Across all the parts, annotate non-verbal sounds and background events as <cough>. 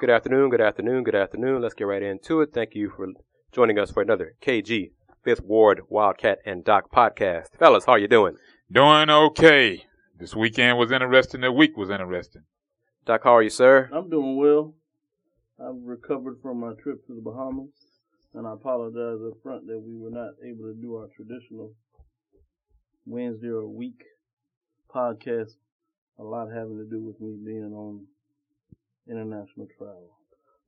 Good afternoon, good afternoon, good afternoon. Let's get right into it. Thank you for joining us for another KG Fifth Ward Wildcat and Doc podcast. Fellas, how are you doing? Doing okay. This weekend was interesting. The week was interesting. Doc, how are you, sir? I'm doing well. I've recovered from my trip to the Bahamas, and I apologize up front that we were not able to do our traditional Wednesday or week podcast. A lot having to do with me being on international travel.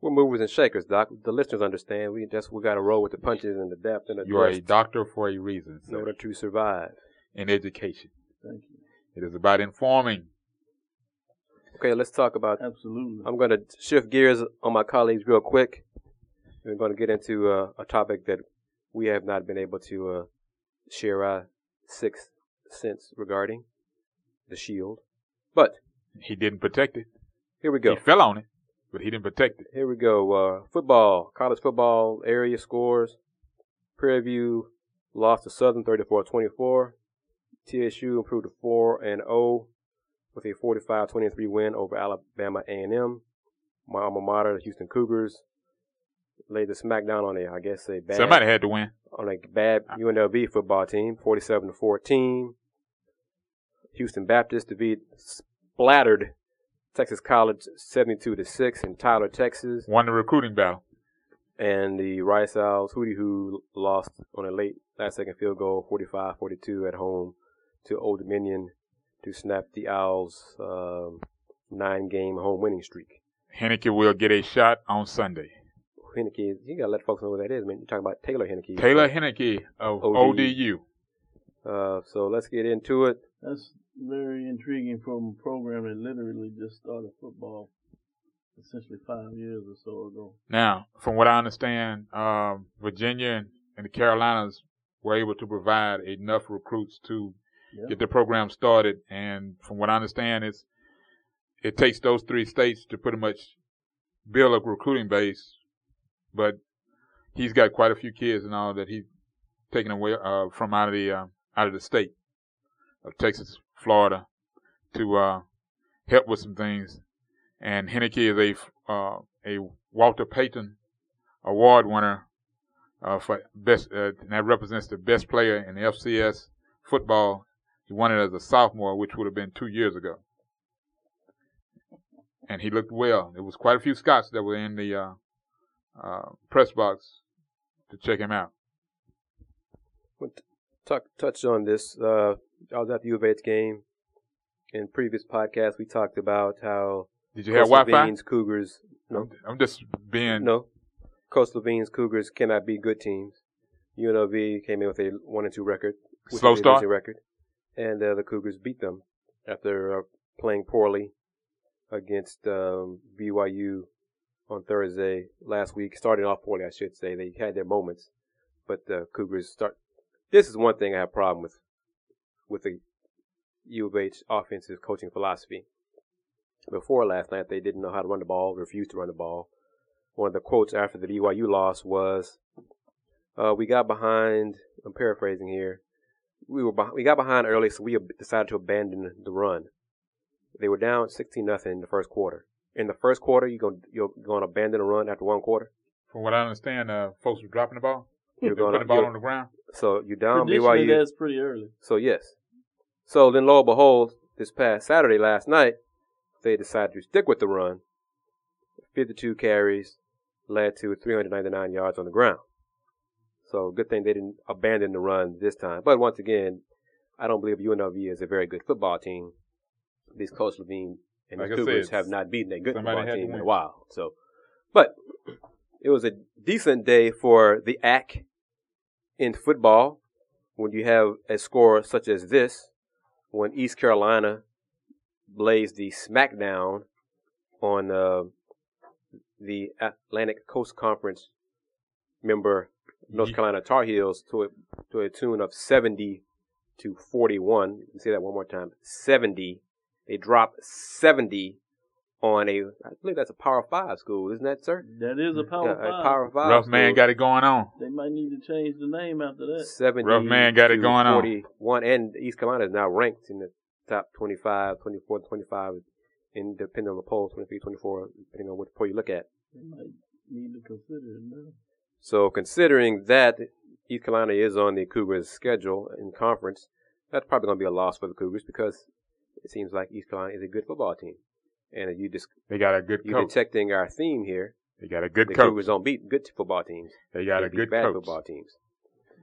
We're movers and shakers, Doc. The listeners understand. We just we got to roll with the punches and the depth and the You are a doctor for a reason, in sir. order to survive. In education. Thank you. It is about informing. Okay, let's talk about. Absolutely. I'm going to shift gears on my colleagues real quick. We're going to get into uh, a topic that we have not been able to uh, share our sixth sense regarding the shield. But He didn't protect it. here we go. He fell on it, but he didn't protect it. Here we go. Uh, football, college football area scores. Prairie View lost to Southern 34-24. TSU improved to 4 and 0 with a 45-23 win over Alabama A&M. My alma mater, the Houston Cougars, laid the smackdown on a, I guess, a bad Somebody had to win. on a bad UNLV football team, 47 to 14. Houston Baptist defeat splattered Texas College 72 to 6 in Tyler, Texas. Won the recruiting battle. And the Rice Owls, Hootie Who lost on a late last second field goal, 45 42 at home to Old Dominion to snap the Owls' um, nine game home winning streak. Heinicke will get a shot on Sunday. Heinicke, you gotta let folks know what that is, man. You're talking about Taylor Heinicke. Taylor Heinicke of ODU. ODU. Uh, so let's get into it. That's very intriguing from a program that literally just started football essentially five years or so ago. Now, from what I understand, um, Virginia and, and the Carolinas were able to provide enough recruits to get the program started. And from what I understand, it's it takes those three states to pretty much build a recruiting base. But he's got quite a few kids and all that he's taken away uh, from out of the uh, out of the state of Texas, Florida, to uh, help with some things. And Heinicke is a uh, a Walter Payton Award winner uh, for best. Uh, and that represents the best player in the FCS football. He won it as a sophomore, which would have been two years ago. And he looked well. There was quite a few Scots that were in the uh, uh, press box to check him out. Talk, touched on this. I was at the U of H game. In previous podcasts, we talked about how Did you have Coach Wi-Fi? Cougars. No, I'm, I'm just being. no. Coach Levine's Cougars cannot be good teams. UNLV came in with a one and two record, Slow start? record, and uh, the Cougars beat them after uh, playing poorly against um, BYU on Thursday last week. Starting off poorly, I should say. They had their moments, but the Cougars start. This is one thing I have a problem with with the U of H offensive coaching philosophy. Before last night, they didn't know how to run the ball, refused to run the ball. One of the quotes after the BYU loss was, uh, "We got behind." I'm paraphrasing here. We were we got behind early, so we decided to abandon the run. They were down 16 nothing in the first quarter. In the first quarter, you going you're going to abandon the run after one quarter. From what I understand, uh, folks were dropping the ball. You're They were going putting the ball on the ground. So you're down Traditionally, BYU. that's pretty early. So yes. So then lo and behold, this past Saturday last night, they decided to stick with the run. 52 carries led to 399 yards on the ground. So good thing they didn't abandon the run this time. But once again, I don't believe UNLV is a very good football team. These Coach Levine and Like the Cougars said, have not beaten a good football team in a while. So, but it was a decent day for the ACK in football when you have a score such as this, when East Carolina blazed the smackdown on uh, the Atlantic Coast Conference member North Carolina Tar Heels to a, to a tune of 70 to 41. You can say that one more time. 70. They dropped 70 on a, I believe that's a Power 5 school, isn't that, sir? That is a power Yeah, five. a Power 5 Ruffin got it going on. They might need to change the name after that. 70 Ruffin got it to going on. 41, and East Carolina is now ranked in the top 25, 24, 25 in depending on the poll, 23, 24, depending on which poll you look at. They might need to consider it now. So considering that East Carolina is on the Cougars' schedule in conference, that's probably going to be a loss for the Cougars because it seems like East Carolina is a good football team. And you just They got a good you coach. detecting our theme here, They got a good the coach. Cougars don't beat good football teams. They got They a beat good bad coach. football teams.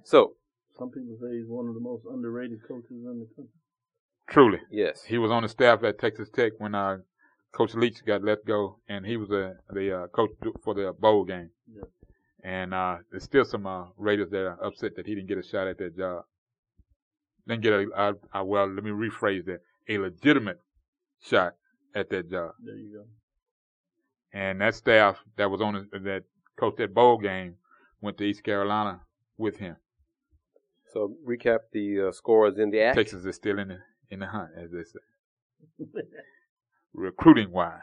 So Some people say he's one of the most underrated coaches in the country. Truly. yes, He was on the staff at Texas Tech when uh, Coach Leach got let go, and he was a, the uh, coach for the bowl game. Yeah. And uh, there's still some uh, Raiders that are upset that he didn't get a shot at that job. Didn't get a, uh, uh, well, let me rephrase that, a legitimate shot at that job. There you go. And that staff that was on the, that coached that bowl game went to East Carolina with him. so recap the uh, scores in the act. Texas is still in the in the hunt, as they say, <laughs> recruiting wise.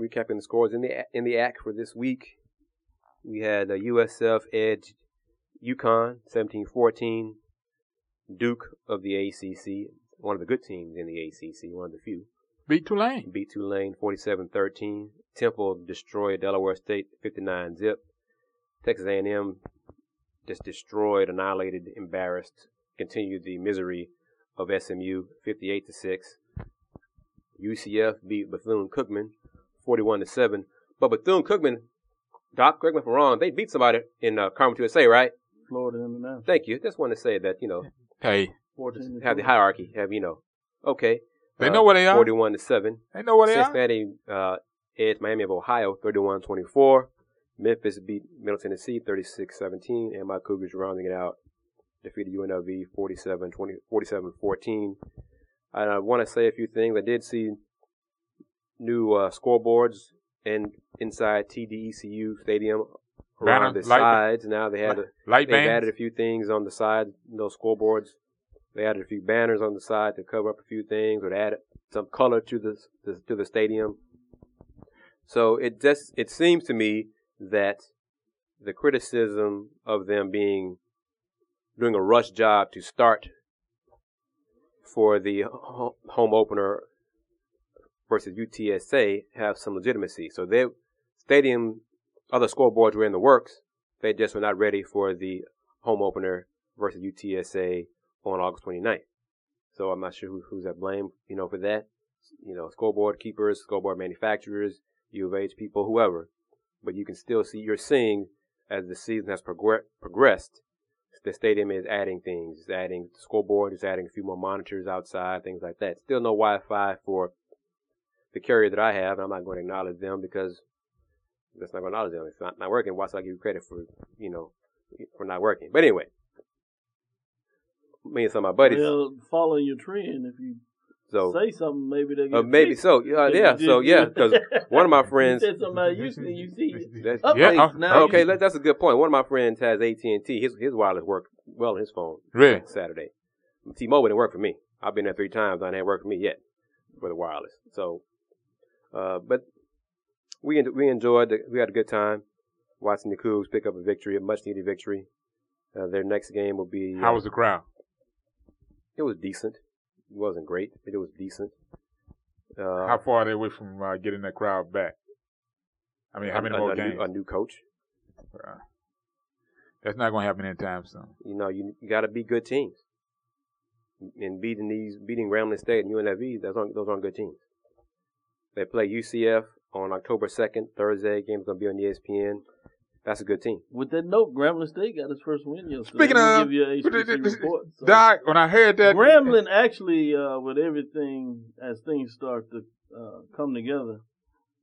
recapping the scores in the in the act for this week. We had uh, USF edge UConn 17-14. Duke of the ACC, one of the good teams in the ACC, one of the few, Beat Tulane. beat Tulane 47-13. Temple destroyed Delaware State 59 zip. Texas A&M just destroyed, annihilated, embarrassed, continued the misery of SMU 58 to 6. UCF beat Bethune Cookman 41 to 7. But Bethune Cookman, Doc, correct me if I'm wrong, they beat somebody in uh, Conference USA, right? Florida International. Thank you. Just want to say that, you know, Hey, 14 to have the hierarchy, have, you know, okay. They Uh, know where they are. 41 to 7. they know where they are. Cincinnati uh, edged Miami of Ohio 31-24. Memphis beat Middle Tennessee 36-17, and my Cougars rounding it out defeated UNLV 47-20, 47-14. I want to say a few things. I did see new uh, scoreboards and inside TDECU Stadium around Banner, the light- sides. Now they had a, Light they've bands. added a few things on the side, those scoreboards. They added a few banners on the side to cover up a few things, or added some color to the, the to the stadium. So it just it seems to me that the criticism of them being doing a rush job to start for the home opener versus UTSA have some legitimacy. So their stadium, other scoreboards were in the works. They just were not ready for the home opener versus UTSA on August 29th. So I'm not sure who, who's at blame, you know, for that. You know, scoreboard keepers, scoreboard manufacturers, U of H people, whoever. But you can still see, you're seeing as the season has progr- progressed, the stadium is adding things. It's adding scoreboard, it's adding a few more monitors outside, things like that. Still no Wi-Fi for the carrier that I have, and I'm not going to acknowledge them because that's not going to acknowledge them. It's not, not working, why should I give you credit for, you know, for not working? But anyway, me and some of my buddies, Well, following your trend, if you so say something, maybe they get uh, maybe so. Uh, If yeah, so yeah, because one of my <laughs> friends. you said something about Houston, you see. That's, Up Yeah, late. uh, now okay, you- that, that's a good point. One of my friends has AT and T. His his wireless worked well on his phone Really? Saturday. T-Mobile didn't work for me. I've been there three times. and it ain't worked for me yet for the wireless. So, uh, but we we enjoyed. The, we had a good time watching the Cougs pick up a victory, a much needed victory. Uh, their next game will be. How was the crowd? It was decent. It wasn't great, but it was decent. Uh, How far are they away from uh, getting that crowd back? I mean, how many a, more a games? New, a new coach. Uh, that's not going to happen anytime soon. You know, you, you got to beat good teams. And beating these, beating Grambling State and UNLV, those aren't, those aren't good teams. They play UCF on October 2nd, Thursday. Game's going to be on ESPN. That's a good team. With that note, Grambling State got his first win yesterday. Speaking of- give you a HBC report. So, Doc, when I heard that, Grambling actually, uh, with everything as things start to uh, come together,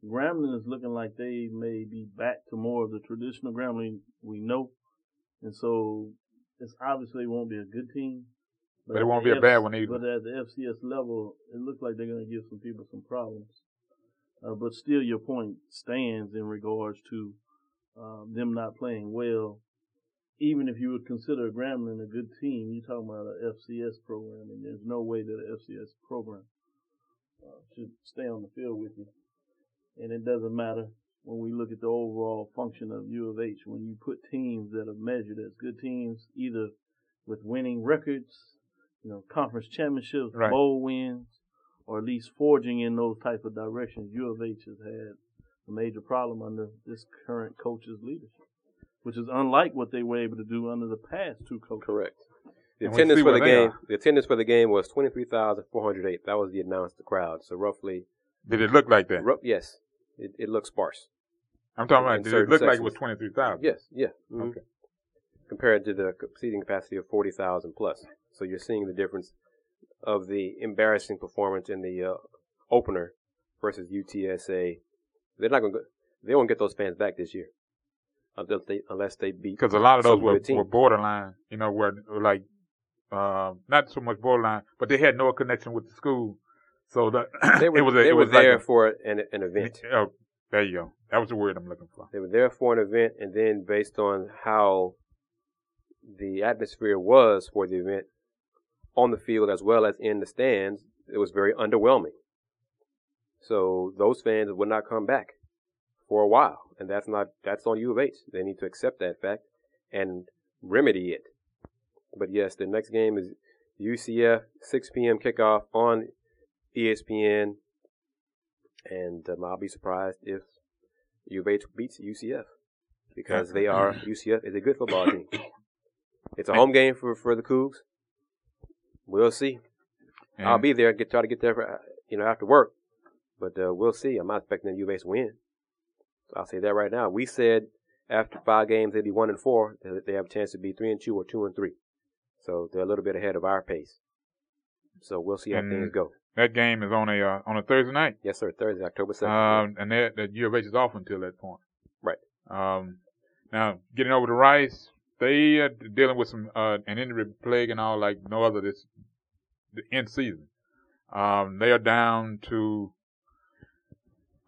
Grambling is looking like they may be back to more of the traditional Grambling we know, and so it's obviously won't be a good team. But it won't be a bad one either. But at the FCS level, it looks like they're going to give some people some problems. Uh, but still, your point stands in regards to um, them not playing well. Even if you would consider Grambling a good team, you're talking about an FCS program, and there's no way that an FCS program uh, should stay on the field with you. And it doesn't matter when we look at the overall function of U of H. When you put teams that are measured as good teams, either with winning records, you know, conference championships, Right. bowl wins, or at least forging in those type of directions, U of H has had a major problem under this current coach's leadership, which is unlike what they were able to do under the past two coaches. Correct. The And attendance for the game, are. the attendance for the game was twenty three thousand four hundred eight. That was the announced crowd. So roughly, Did it look like that? ru- yes, it, it looks sparse. I'm talking in about. Did it certain look like it was sections. twenty three thousand? Yes, yeah. mhm. Okay. Compared to the seating capacity of forty thousand plus, so you're seeing the difference of the embarrassing performance in the uh, opener versus UTSA. They're not going to. They won't get those fans back this year unless they unless they beat. Because a lot of those were, were borderline. You know, where were like uh, not so much borderline, but they had no connection with the school. So the, <clears throat> They were it was a, they it were was like there a- for an an event. Oh, there you go. That was the word I'm looking for. They were there for an event, and then based on how the atmosphere was for the event on the field as well as in the stands, it was very underwhelming. So those fans would not come back for a while, and that's not that's on U of H. They need to accept that fact and remedy it. But yes, the next game is UCF 6 p.m. kickoff on ESPN, and um, I'll be surprised if U of H beats UCF because they are <laughs> UCF is a good football team. <coughs> It's a home game for for the Cougs. We'll see. I'll be there. And get try to get there, for, uh, you know, after work. But uh, we'll see. I'm not expecting the U of H to win. I'll say that right now. We said after five games they'd be one and four. That they have a chance to be three and two or two and three. So they're a little bit ahead of our pace. So we'll see how And- things go. that game is on a uh, on a Thursday night. Yes, sir. Thursday, October seventh. Um, and that that U of H is off until that point. Right. Um, now getting over to Rice, they are dealing with some uh, an injury plague and all like no other this the end season. Um, they are down to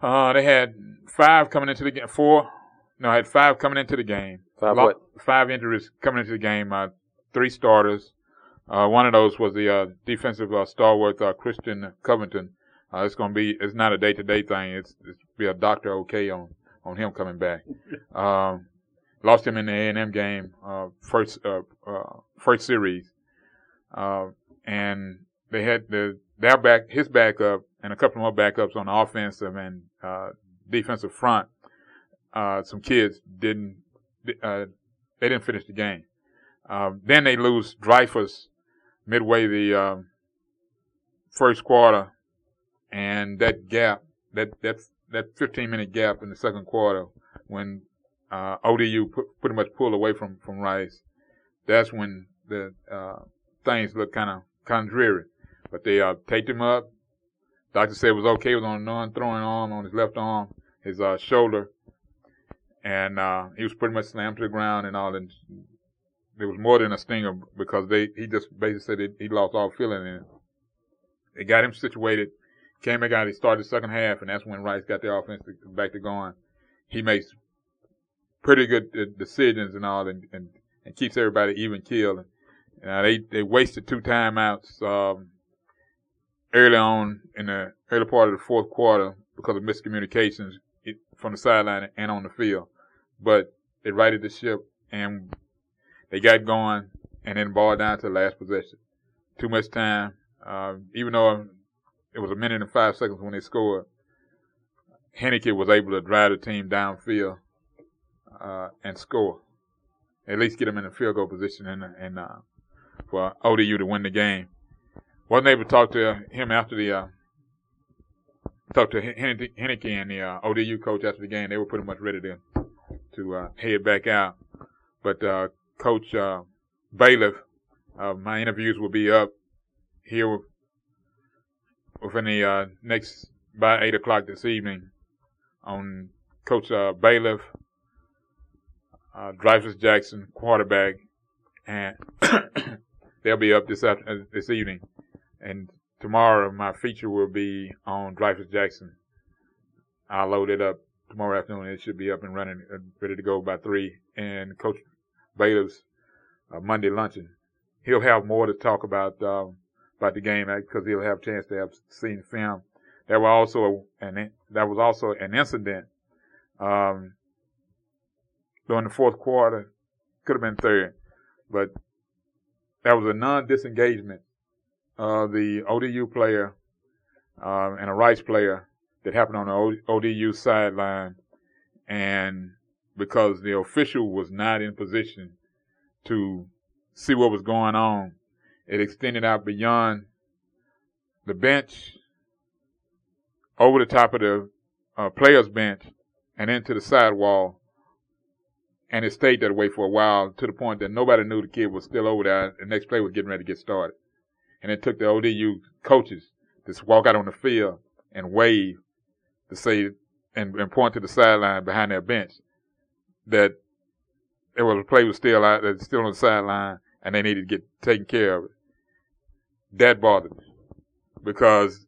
uh, they had five coming into the game. Four, no, I had five coming into the game. Five what? Five injuries coming into the game. Uh, three starters. Uh, one of those was the uh, defensive uh, stalwart uh, Christian Covington. Uh, it's going to be it's not a day to day thing. It's it's be a doctor okay on on him coming back. <laughs> um, lost him in the A and M game uh, first uh, uh, first series, uh, and they had the their back his backup and a couple more backups on the offensive and uh, defensive front. Uh, some kids didn't uh, they didn't finish the game. Um, then they lose Driphus midway the um, first quarter, and that gap, that that that 15 minute gap in the second quarter, when uh, ODU put, pretty much pulled away from from Rice, that's when the uh, things look kind of kind of dreary. But they uh, taped him up. Doctor said it was okay. It was on a non-throwing arm on his left arm, his uh, shoulder, and uh, he was pretty much slammed to the ground and all. And there was more than a stinger because they he just basically said it, he lost all feeling in it. They got him situated, came back out. He started the second half, and that's when Rice got their offense back to going. He makes pretty good uh, decisions and all, and, and and keeps everybody even killed. Uh, they they wasted two timeouts um, early on in the early part of the fourth quarter because of miscommunications from the sideline and on the field. But they righted the ship and they got going and then ball down to the last possession. Too much time. Uh, even though it was a minute and five seconds when they scored, Heinicke was able to drive the team downfield uh, and score. At least get them in a field goal position and, and uh, for ODU to win the game. Wasn't able to talk to him after the uh, talk to Heinicke and the uh, ODU coach after the game. They were pretty much ready to to uh, head back out. But uh, Coach uh, Bailiff, uh, my interviews will be up here within the uh, next by eight o'clock this evening on Coach uh, Bailiff, uh, Driphus Jackson, quarterback, and <coughs> they'll be up this after, this evening. And tomorrow, my feature will be on Driphus Jackson. I'll load it up tomorrow afternoon. It should be up and running, uh, ready to go by three. And Coach Bailiff's uh, Monday luncheon. He'll have more to talk about um, about the game because he'll have a chance to have seen film. There also an that was also an incident um, during the fourth quarter. Could have been third, but that was a non-disengagement. Uh, the ODU player uh, and a Rice player that happened on the ODU sideline, and because the official was not in position to see what was going on, it extended out beyond the bench, over the top of the uh, players' bench, and into the sidewall. And it stayed that way for a while to the point that nobody knew the kid was still over there. The next play was getting ready to get started. And it took the ODU coaches to walk out on the field and wave to say and, and point to the sideline behind their bench that there was a play was still out, that's still on the sideline, and they needed to get taken care of. That bothered me because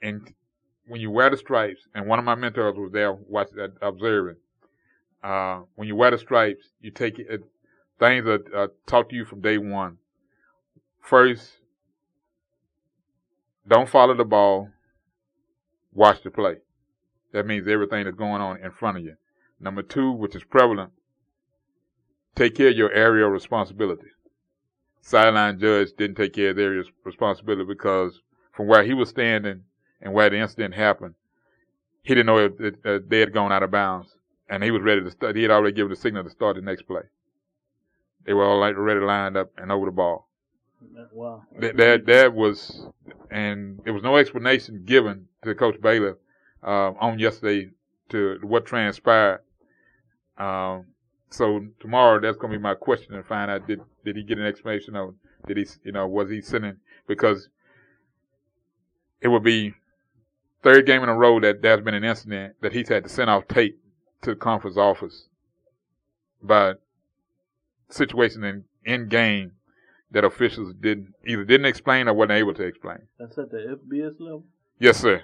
in when you wear the stripes, and one of my mentors was there watching, uh, observing. Uh, when you wear the stripes, you take it. Things are uh, taught to you from day one. First, don't follow the ball. Watch the play. That means everything that's going on in front of you. Number two, which is prevalent, take care of your area of responsibility. Sideline judge didn't take care of their responsibility because from where he was standing and where the incident happened, he didn't know if, if, if they had gone out of bounds, and he was ready to start. He had already given the signal to start the next play. They were all like ready lined up and over the ball. Wow. That, that that was, and there was no explanation given to Coach Baylor uh, on yesterday to what transpired. Um, so tomorrow, that's going to be my question to find out did did he get an explanation of did he you know was he sending because it would be third game in a row that there's been an incident that he's had to send off tape to the conference office but situation in in game that officials didn't either didn't explain or wasn't able to explain. That's at the FBS level. Yes, sir.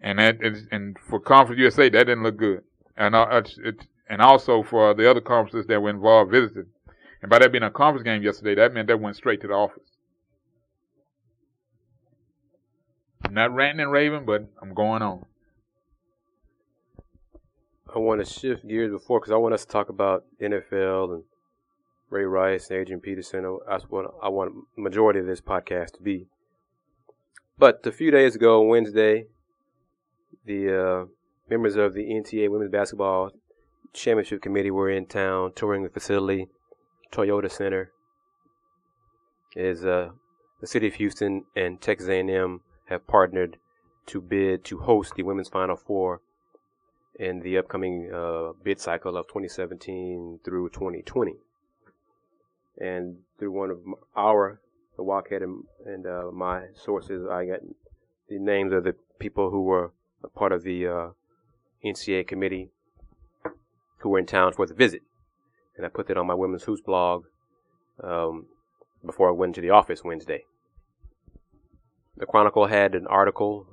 And that is, and for Conference USA, that didn't look good. And uh, it, and also for the other conferences that were involved visiting. And by that being a conference game yesterday, that meant that went straight to the office. I'm not ranting and raving, but I'm going on. I want to shift gears before because I want us to talk about NFL and Ray Rice and Adrian Peterson. That's what I want majority of this podcast to be. But a few days ago, Wednesday, the uh, members of the NCAA Women's Basketball Championship Committee were in town touring the facility, Toyota Center. Is uh, the city of Houston and Texas A&M have partnered to bid to host the women's Final Four in the upcoming uh, bid cycle of 2017 through 2020. And through one of our, the Wildcat and, and uh, my sources, I got the names of the people who were a part of the uh, NCA committee who were in town for the visit. And I put that on my Women's Hoops blog um, before I went to the office Wednesday. The Chronicle had an article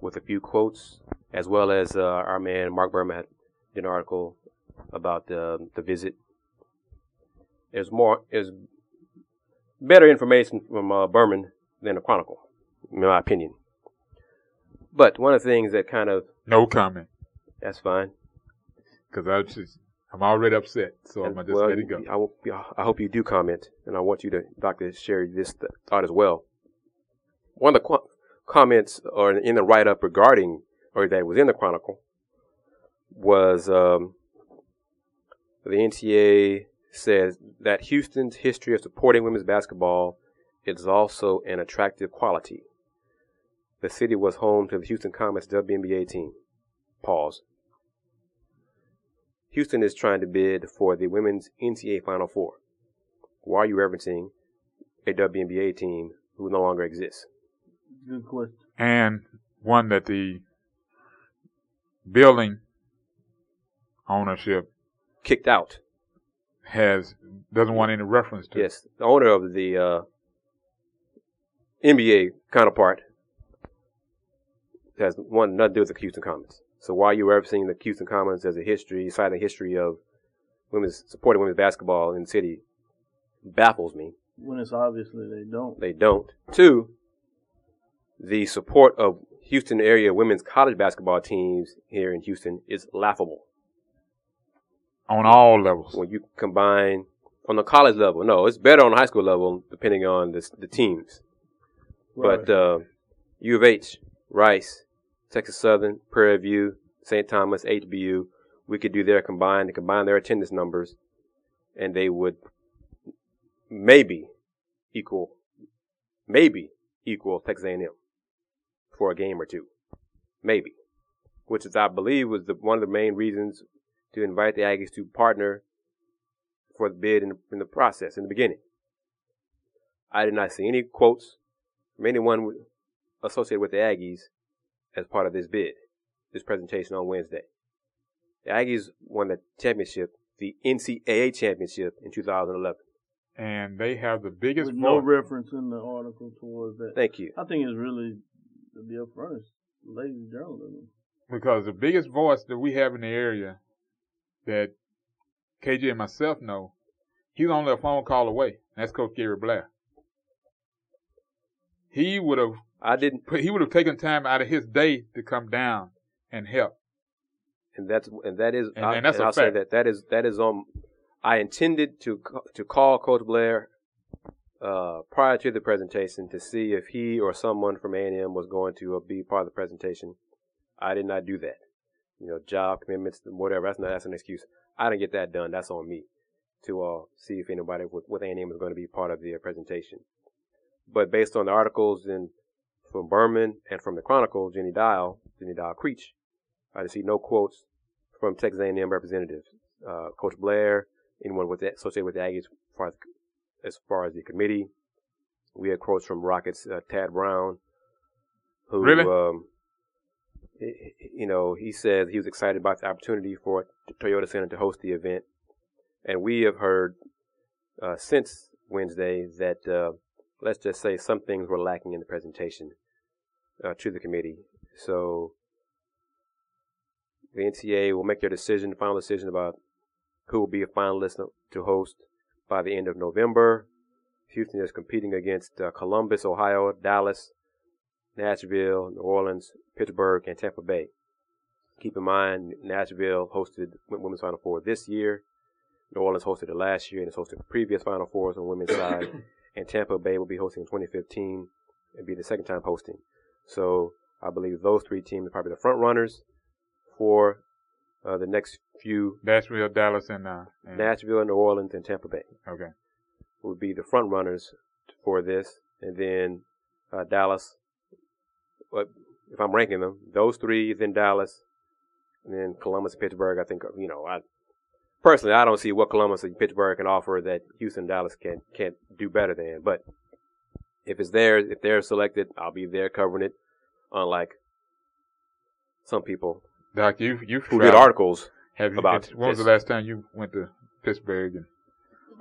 with a few quotes, as well as uh, our man Mark Berman had an article about the the visit. There's more, is better information from uh, Berman than the Chronicle, in my opinion. But one of the things that kind of no comment. That's fine. Because I just I'm already upset, so I'm gonna just well, let it go. I, I hope you do comment, and I want you to, Doctor, share this thought as well. One of the qu- comments, or in the write-up regarding, or that was in the Chronicle, was um, the NCAA says that Houston's history of supporting women's basketball is also an attractive quality. The city was home to the Houston Comets WNBA team. Pause. Houston is trying to bid for the women's NCAA Final Four. Why are you referencing a WNBA team who no longer exists? Good question. And one that the building ownership kicked out has doesn't want any reference to. Yes, the owner of the uh, NBA counterpart has one nothing to do with the Houston Comets. So why are you referencing the Houston Comets as a history, citing the history of women's supporting women's basketball in the city baffles me. When it's obviously they don't. They don't. Two, the support of Houston area women's college basketball teams here in Houston is laughable. On all levels. When you combine on the college level, no, it's better on the high school level depending on the, the teams. Right. But uh, U of H, Rice, Texas Southern, Prairie View, St. Thomas, HBU, we could do their combined and combine their attendance numbers, and they would maybe equal, maybe equal Texas A&M for a game or two, maybe, which is I believe was the, one of the main reasons to invite the Aggies to partner for the bid in, in the process in the beginning. I did not see any quotes from anyone associated with the Aggies as part of this bid, this presentation on Wednesday. The Aggies won the championship, the NCAA championship in 2011. And they have the biggest With no voice. reference in the article towards that. Thank you. I think it's really, to be upfront, it's lazy journalism. because the biggest voice that we have in the area that KJ and myself know, he's only a phone call away. And that's Coach Gary Blair. He would have I didn't, put, he would have taken time out of his day to come down and help. and that's and that is, And- I, and that's a I'll say fact. that that is that is on. I intended to to call Coach Blair uh, prior to the presentation to see if he or someone from A&M was going to be part of the presentation. I did not do that. You know, job commitments, whatever. That's not that's an excuse. I didn't get that done. That's on me to uh, see if anybody with, with A&M is going to be part of the presentation. But based on the articles in from Berman and from the Chronicle, Jenny Dial, Jenny Dial Creech, I see no quotes from Texas A&M representatives. Uh, Coach Blair, anyone with the, associated with the Aggies, as far as, as far as the committee. We had quotes from Rockets uh, Tad Brown, who, Really? um, you know, he says he was excited about the opportunity for Toyota Center to host the event, and we have heard uh, since Wednesday that uh, let's just say some things were lacking in the presentation uh, to the committee. So the NCAA will make their decision, final decision about who will be a finalist to host by the end of November. Houston is competing against uh, Columbus, Ohio, Dallas, Nashville, New Orleans, Pittsburgh, and Tampa Bay. Keep in mind, Nashville hosted Women's Final Four this year. New Orleans hosted it last year and it's hosted the previous Final Fours on women's side. <coughs> And Tampa Bay will be hosting in 2015 and be the second time hosting. So I believe those three teams are probably the front runners for uh, the next few. Nashville, Dallas, and, uh, and Nashville, New Orleans, and Tampa Bay okay. would be the front runners for this, and then uh, Dallas. But if I'm ranking them, those three, then Dallas, and then Columbus, Pittsburgh. I think you know, I personally I don't see what Columbus and Pittsburgh can offer that Houston, Dallas can can't do better than. But if it's theirs, if they're selected, I'll be there covering it. Unlike some people Doc, you you who did articles have you, about When was the last time you went to Pittsburgh? And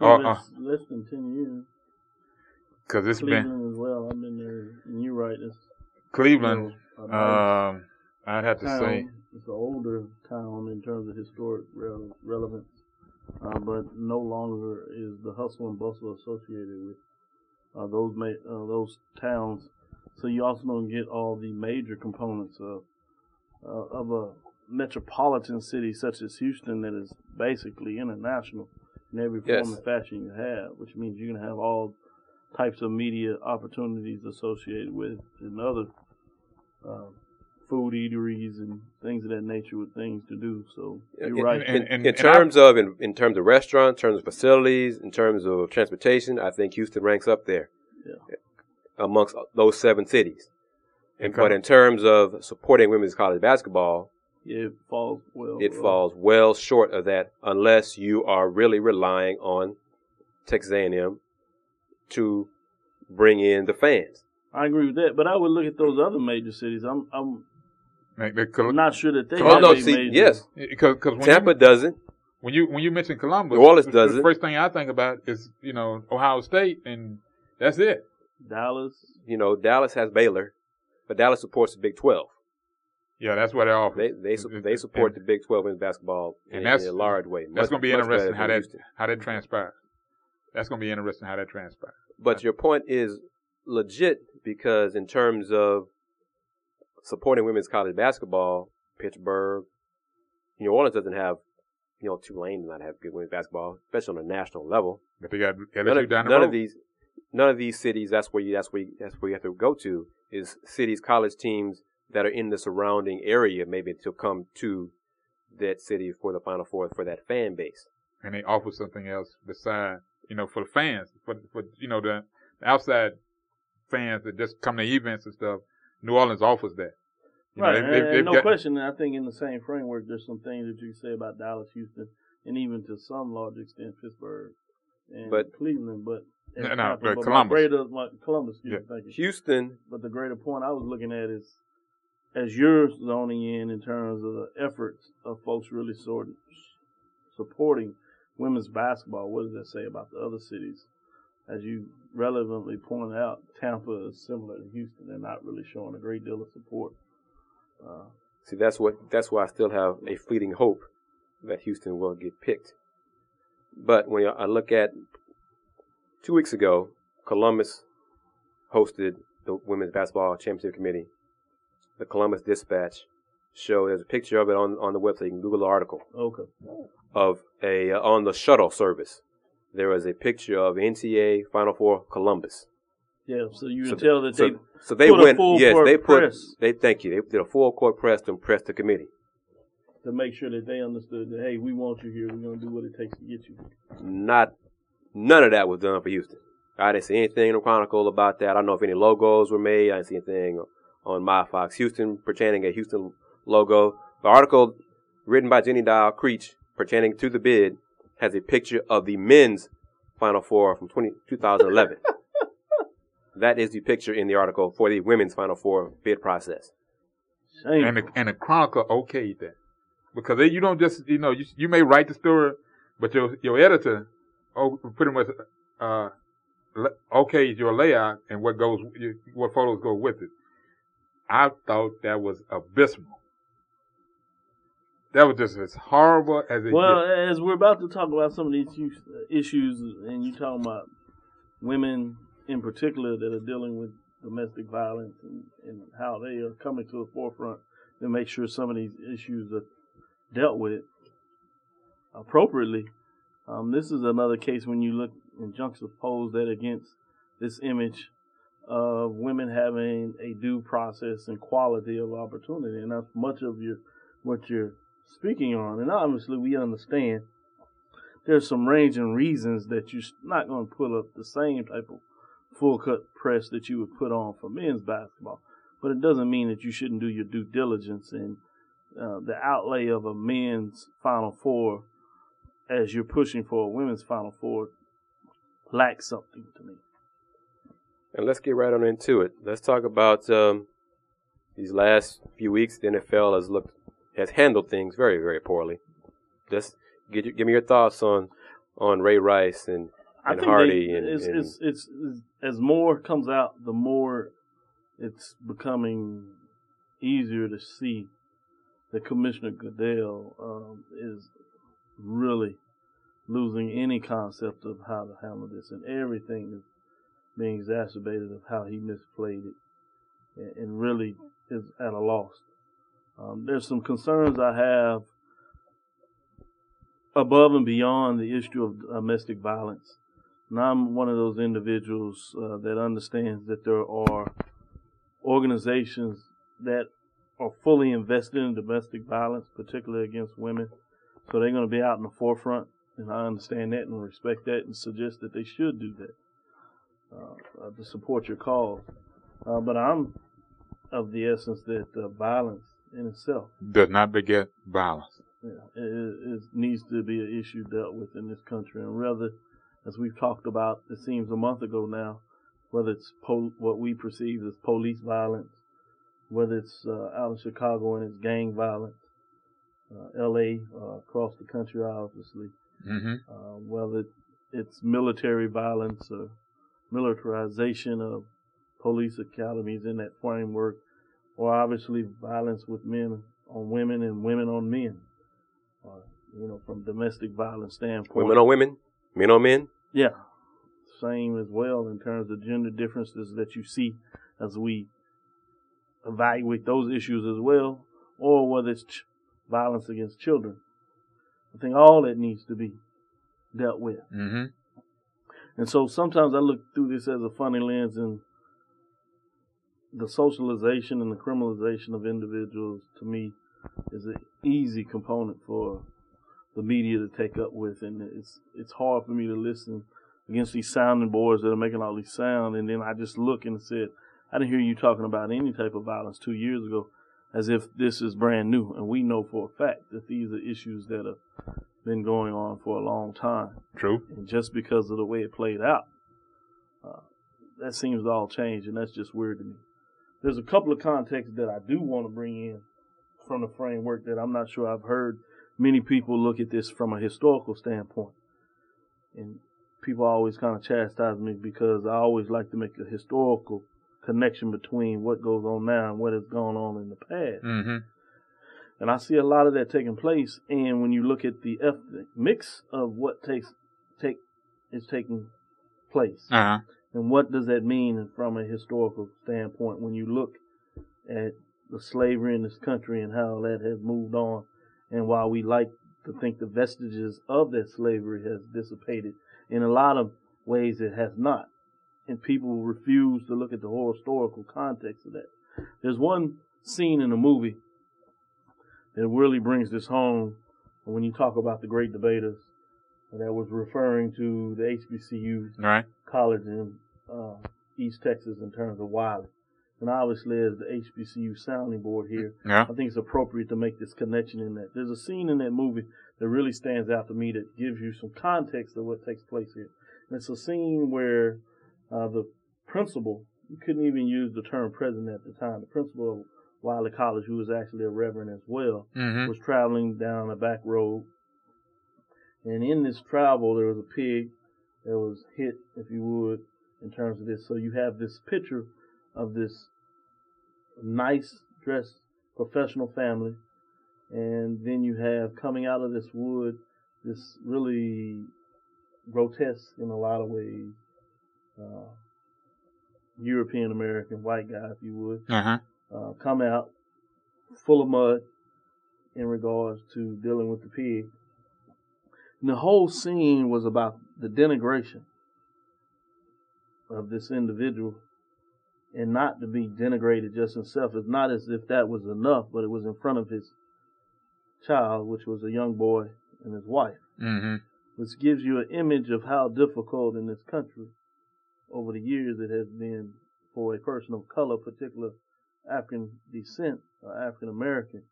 Oh, Uh, uh. less, less than 10 years. because it's been Cleveland as well. I've been there. And you're right. It's Cleveland. you know, a nice Um, I'd have to town. say It's an older town in terms of historic rele- relevance, uh, but no longer is the hustle and bustle associated with uh, those ma- uh, those towns. So you also don't get all the major components of uh, of a metropolitan city such as Houston that is basically international in every form Yes. and fashion you have, which means you're gonna have all types of media opportunities associated with and other uh, food eateries and things of that nature with things to do. So you're in, right. In, And- and- in and terms of in, in terms of restaurants, in terms of facilities, in terms of transportation, I think Houston ranks up there Yeah. amongst those seven cities. And, And but in terms of supporting women's college basketball, it falls well. it falls well short of that unless you are really relying on Texas A&M to bring in the fans. I agree with that, but I would look at those other major cities. I'm I'm like, the Col- not sure that they Oh have no, see, major. yes, because because Tampa you, doesn't. when you when you mention Columbus, New Orleans the, does the first thing I think about is you know Ohio State, and that's it. Dallas. You know, Dallas has Baylor, but Dallas supports the Big Twelve. Yeah, that's what they offer. They they su- they support the Big Twelve in basketball And in, that's- in a large way. That's going to be interesting how that Houston. how that transpires. That's going to be interesting how that transpires. But your point is legit because in terms of supporting women's college basketball, Pittsburgh, New Orleans doesn't have, you know, Tulane does not have good women's basketball, especially on a national level. But they got None, of, down the none road. of these, none of these cities. That's where you. That's where you, that's where you have to go to. Is cities, college teams that are in the surrounding area, maybe to come to that city for the Final Four for that fan base. And they offer something else beside, you know, for the fans, for for you know the, the outside fans that just come to events and stuff. New Orleans offers that. You right, know, and, they- they- and no they've got- question. I think in the same framework, there's some things that you say about Dallas, Houston, and even to some large extent Pittsburgh and But- Cleveland. But No, no, example, but my Columbus. greater, my, Columbus, excuse Yeah. me, thank you. Houston, But the greater point I was looking at is, as you're zoning in in terms of the efforts of folks really sort of supporting women's basketball. What does that say about the other cities? As you relevantly pointed out, Tampa is similar to Houston. They're not really showing a great deal of support. Uh, see, that's what that's why I still have a fleeting hope that Houston will get picked. But when I look at two weeks ago, Columbus hosted the women's basketball championship committee. The Columbus Dispatch show there's a picture of it on on the website. You can Google the article. okay. Of a uh, on the shuttle service. There was a picture of NCAA Final Four Columbus. Yeah, so you So- tell that So, they so they put a went. full Yes, they put. press. They thank you. They did a full court press to impress the committee. to make sure that they understood that hey, we want you here. We're gonna do what it takes to get you. Not none of that was done for Houston. I didn't see anything in the Chronicle about that. I don't know if any logos were made. I didn't see anything on my Fox Houston pertaining a Houston logo. The article written by Jenny Dial Creech pertaining to the bid has a picture of the men's Final Four from 20, 2011. <laughs> that is the picture in the article for the women's Final Four bid process. Shameful. and the and the Chronicle okayed that because they, you don't just you know you you may write the story, but your your editor oh pretty much uh le- your layout and what goes what photos go with it. I thought that was abysmal. That was just as horrible as it Well, gets. as we're about to talk about some of these issues- and you talking about women in particular that are dealing with domestic violence and, and how they are coming to the forefront to make sure some of these issues are dealt with appropriately. Um, this is another case when you look and juxtapose that against this image of women having a due process and quality of opportunity, and that's much of your what you're speaking on. And obviously, we understand there's some ranging reasons that you're not going to put up the same type of full cut press that you would put on for men's basketball. But it doesn't mean that you shouldn't do your due diligence and uh, the outlay of a men's Final Four as you're pushing for a women's Final Four lacks something to me. And let's get right on into it. Let's talk about um, these last few weeks. The NFL has looked has handled things very very poorly. Just give, give me your thoughts on on Ray Rice and and Hardy they, and, it's, and it's, it's, it's as more comes out, the more it's becoming easier to see that Commissioner Goodell um, is really losing any concept of how to handle this, and everything is being exacerbated of how he misplayed it, and, and really is at a loss. Um, there's some concerns I have above and beyond the issue of domestic violence. And I'm one of those individuals uh, that understands that there are organizations that are fully invested in domestic violence, particularly against women. So they're going to be out in the forefront, and I understand that and respect that, and suggest that they should do that uh, uh, to support your cause. Uh, but I'm of the essence that uh, violence in itself Does not beget violence. yeah, it, it, needs to be an issue dealt with in this country, and rather, as we've talked about, it seems a month ago now, whether it's po- what we perceive as police violence, whether it's uh, out in Chicago and it's gang violence, uh, L.A. Uh, across the country, obviously, hmm uh, whether it's military violence or militarization of police academies in that framework, or obviously violence with men on women and women on men. Uh, you know, from domestic violence standpoint. women on women, men on men. Yeah, same as well in terms of gender differences that you see as we evaluate those issues as well, or whether it's ch- violence against children. I think all that needs to be dealt with. hmm And so sometimes I look through this as a funny lens and the socialization and the criminalization of individuals to me is an easy component for the media to take up with. And it's it's hard for me to listen against these sounding boards that are making all these sound. And then I just look and said, I didn't hear you talking about any type of violence two years ago as if this is brand new. And we know for a fact that these are issues that have been going on for a long time. True. And just because of the way it played out, uh, that seems to all change. And that's just weird to me there's a couple of contexts that I do want to bring in from the framework that I'm not sure I've heard many people look at this from a historical standpoint. And people always kind of chastise me because I always like to make a historical connection between what goes on now and what has gone on in the past. Mm-hmm. And I see a lot of that taking place. And when you look at the ethnic mix of what takes take is taking place, Uh-huh. And what does that mean from a historical standpoint when you look at the slavery in this country and how that has moved on? And while we like to think the vestiges of that slavery has dissipated, in a lot of ways it has not. And people refuse to look at the whole historical context of that. There's one scene in the movie that really brings this home when you talk about the great debaters that was referring to the HBCU right. college in uh, East Texas in terms of Wiley. And obviously, as the HBCU sounding board here, Yeah. I think it's appropriate to make this connection in that. There's a scene in that movie that really stands out to me that gives you some context of what takes place here. And it's a scene where uh, the principal, you couldn't even use the term president at the time, the principal of Wiley College, who was actually a reverend as well, Mm-hmm. was traveling down a back road. And in this travel, there was a pig that was hit, if you would, in terms of this. So you have this picture of this nice dressed professional family. And then you have coming out of this wood, this really grotesque in a lot of ways, uh, European American white guy, if you would Uh-huh. uh, come out full of mud in regards to dealing with the pig. And the whole scene was about the denigration of this individual and not to be denigrated just himself. It's not as if that was enough, but it was in front of his child, which was a young boy and his wife, Mm-hmm. which gives you an image of how difficult in this country over the years it has been for a person of color, particular African descent or African American,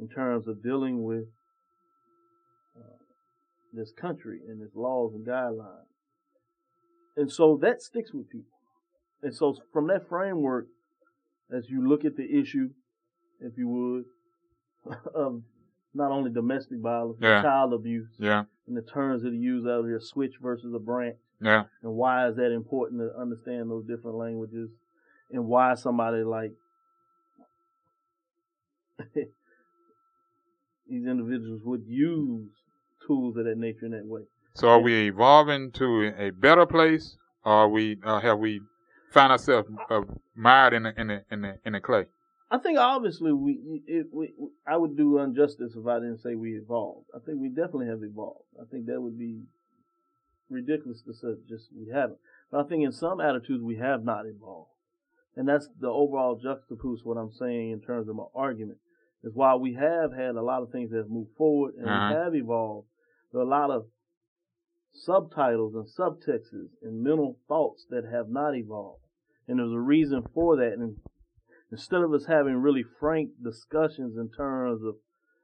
in terms of dealing with uh, this country and its laws and guidelines. And so that sticks with people. And so from that framework, as you look at the issue, if you would, <laughs> of not only domestic violence, Yeah. but child abuse, Yeah. and the terms that are used out here, switch versus a branch, Yeah. and why is that important to understand those different languages, and why somebody like <laughs> these individuals would use tools of that nature in that way. So are we evolving to a better place, or are we uh, have we found ourselves uh, mired in the in the in the in the clay? I think obviously we, it, we, I would do injustice if I didn't say we evolved. I think we definitely have evolved. I think that would be ridiculous to say just we haven't. But I think in some attitudes we have not evolved. And that's the overall juxtapose what I'm saying in terms of my argument. Is while we have had a lot of things that have moved forward and Uh-huh. we have evolved, there are a lot of subtitles and subtexts and mental thoughts that have not evolved. And there's a reason for that. And instead of us having really frank discussions in terms of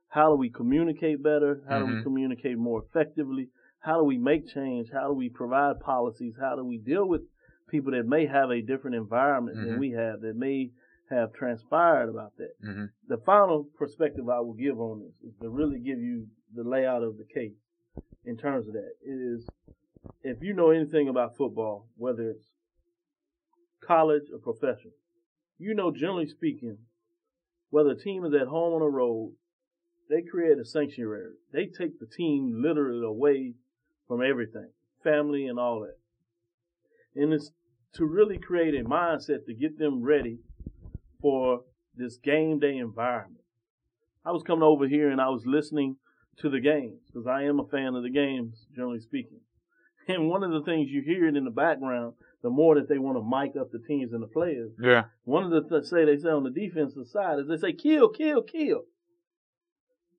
how do we communicate better, how do we Mhm. communicate more effectively, how do we make change, how do we provide policies, how do we deal with people that may have a different environment than Mhm. we have, that may have transpired about that. Mm-hmm. The final perspective I will give on this is to really give you the layout of the case in terms of that. It is, if you know anything about football, whether it's college or professional, you know, generally speaking, whether a team is at home on a road, they create a sanctuary. They take the team literally away from everything, family and all that. And it's to really create a mindset to get them ready for this game day environment. I was coming over here and I was listening to the games because I am a fan of the games, generally speaking. <laughs> And one of the things you hear it in the background, the more that they want to mic up the teams and the players. Yeah. One of the th- say they say on the defensive side is they say kill, kill, kill.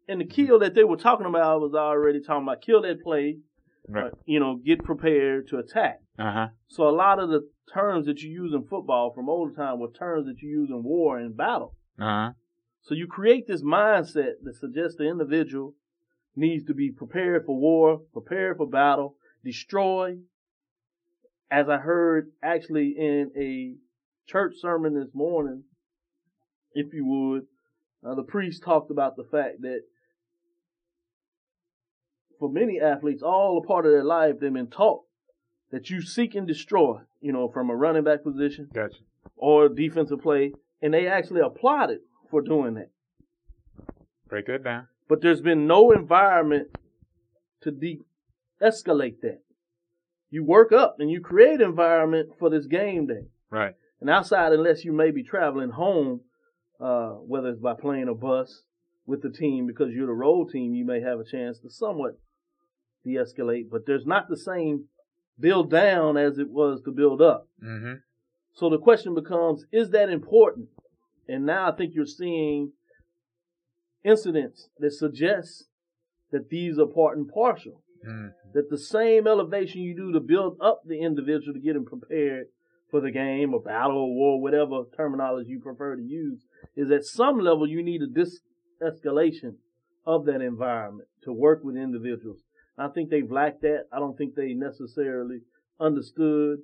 And the kill that they were talking about was already talking about kill that play, Right. uh, you know, get prepared to attack. Uh huh. So a lot of the terms that you use in football from old time were terms that you use in war and battle. Uh huh. So you create this mindset that suggests the individual needs to be prepared for war, prepared for battle, destroy. As I heard actually in a church sermon this morning, if you would, uh, the priest talked about the fact that for many athletes, all a part of their life, they've been taught that you seek and destroy, you know, from a running back position Gotcha. or defensive play, and they actually applaud it for doing that. Break that down. But there's been no environment to de-escalate that. You work up and you create environment for this game day. Right. And outside, unless you may be traveling home, uh, whether it's by plane or bus with the team, because you're the road team, you may have a chance to somewhat de-escalate. But there's not the same build down as it was to build up. Mm-hmm. So the question becomes, is that important? And now I think you're seeing incidents that suggest that these are part and parcel. Mm-hmm. That the same elevation you do to build up the individual to get him prepared for the game or battle or war, whatever terminology you prefer to use, is at some level you need a de-escalation of that environment to work with individuals. I think they've lacked that. I don't think they necessarily understood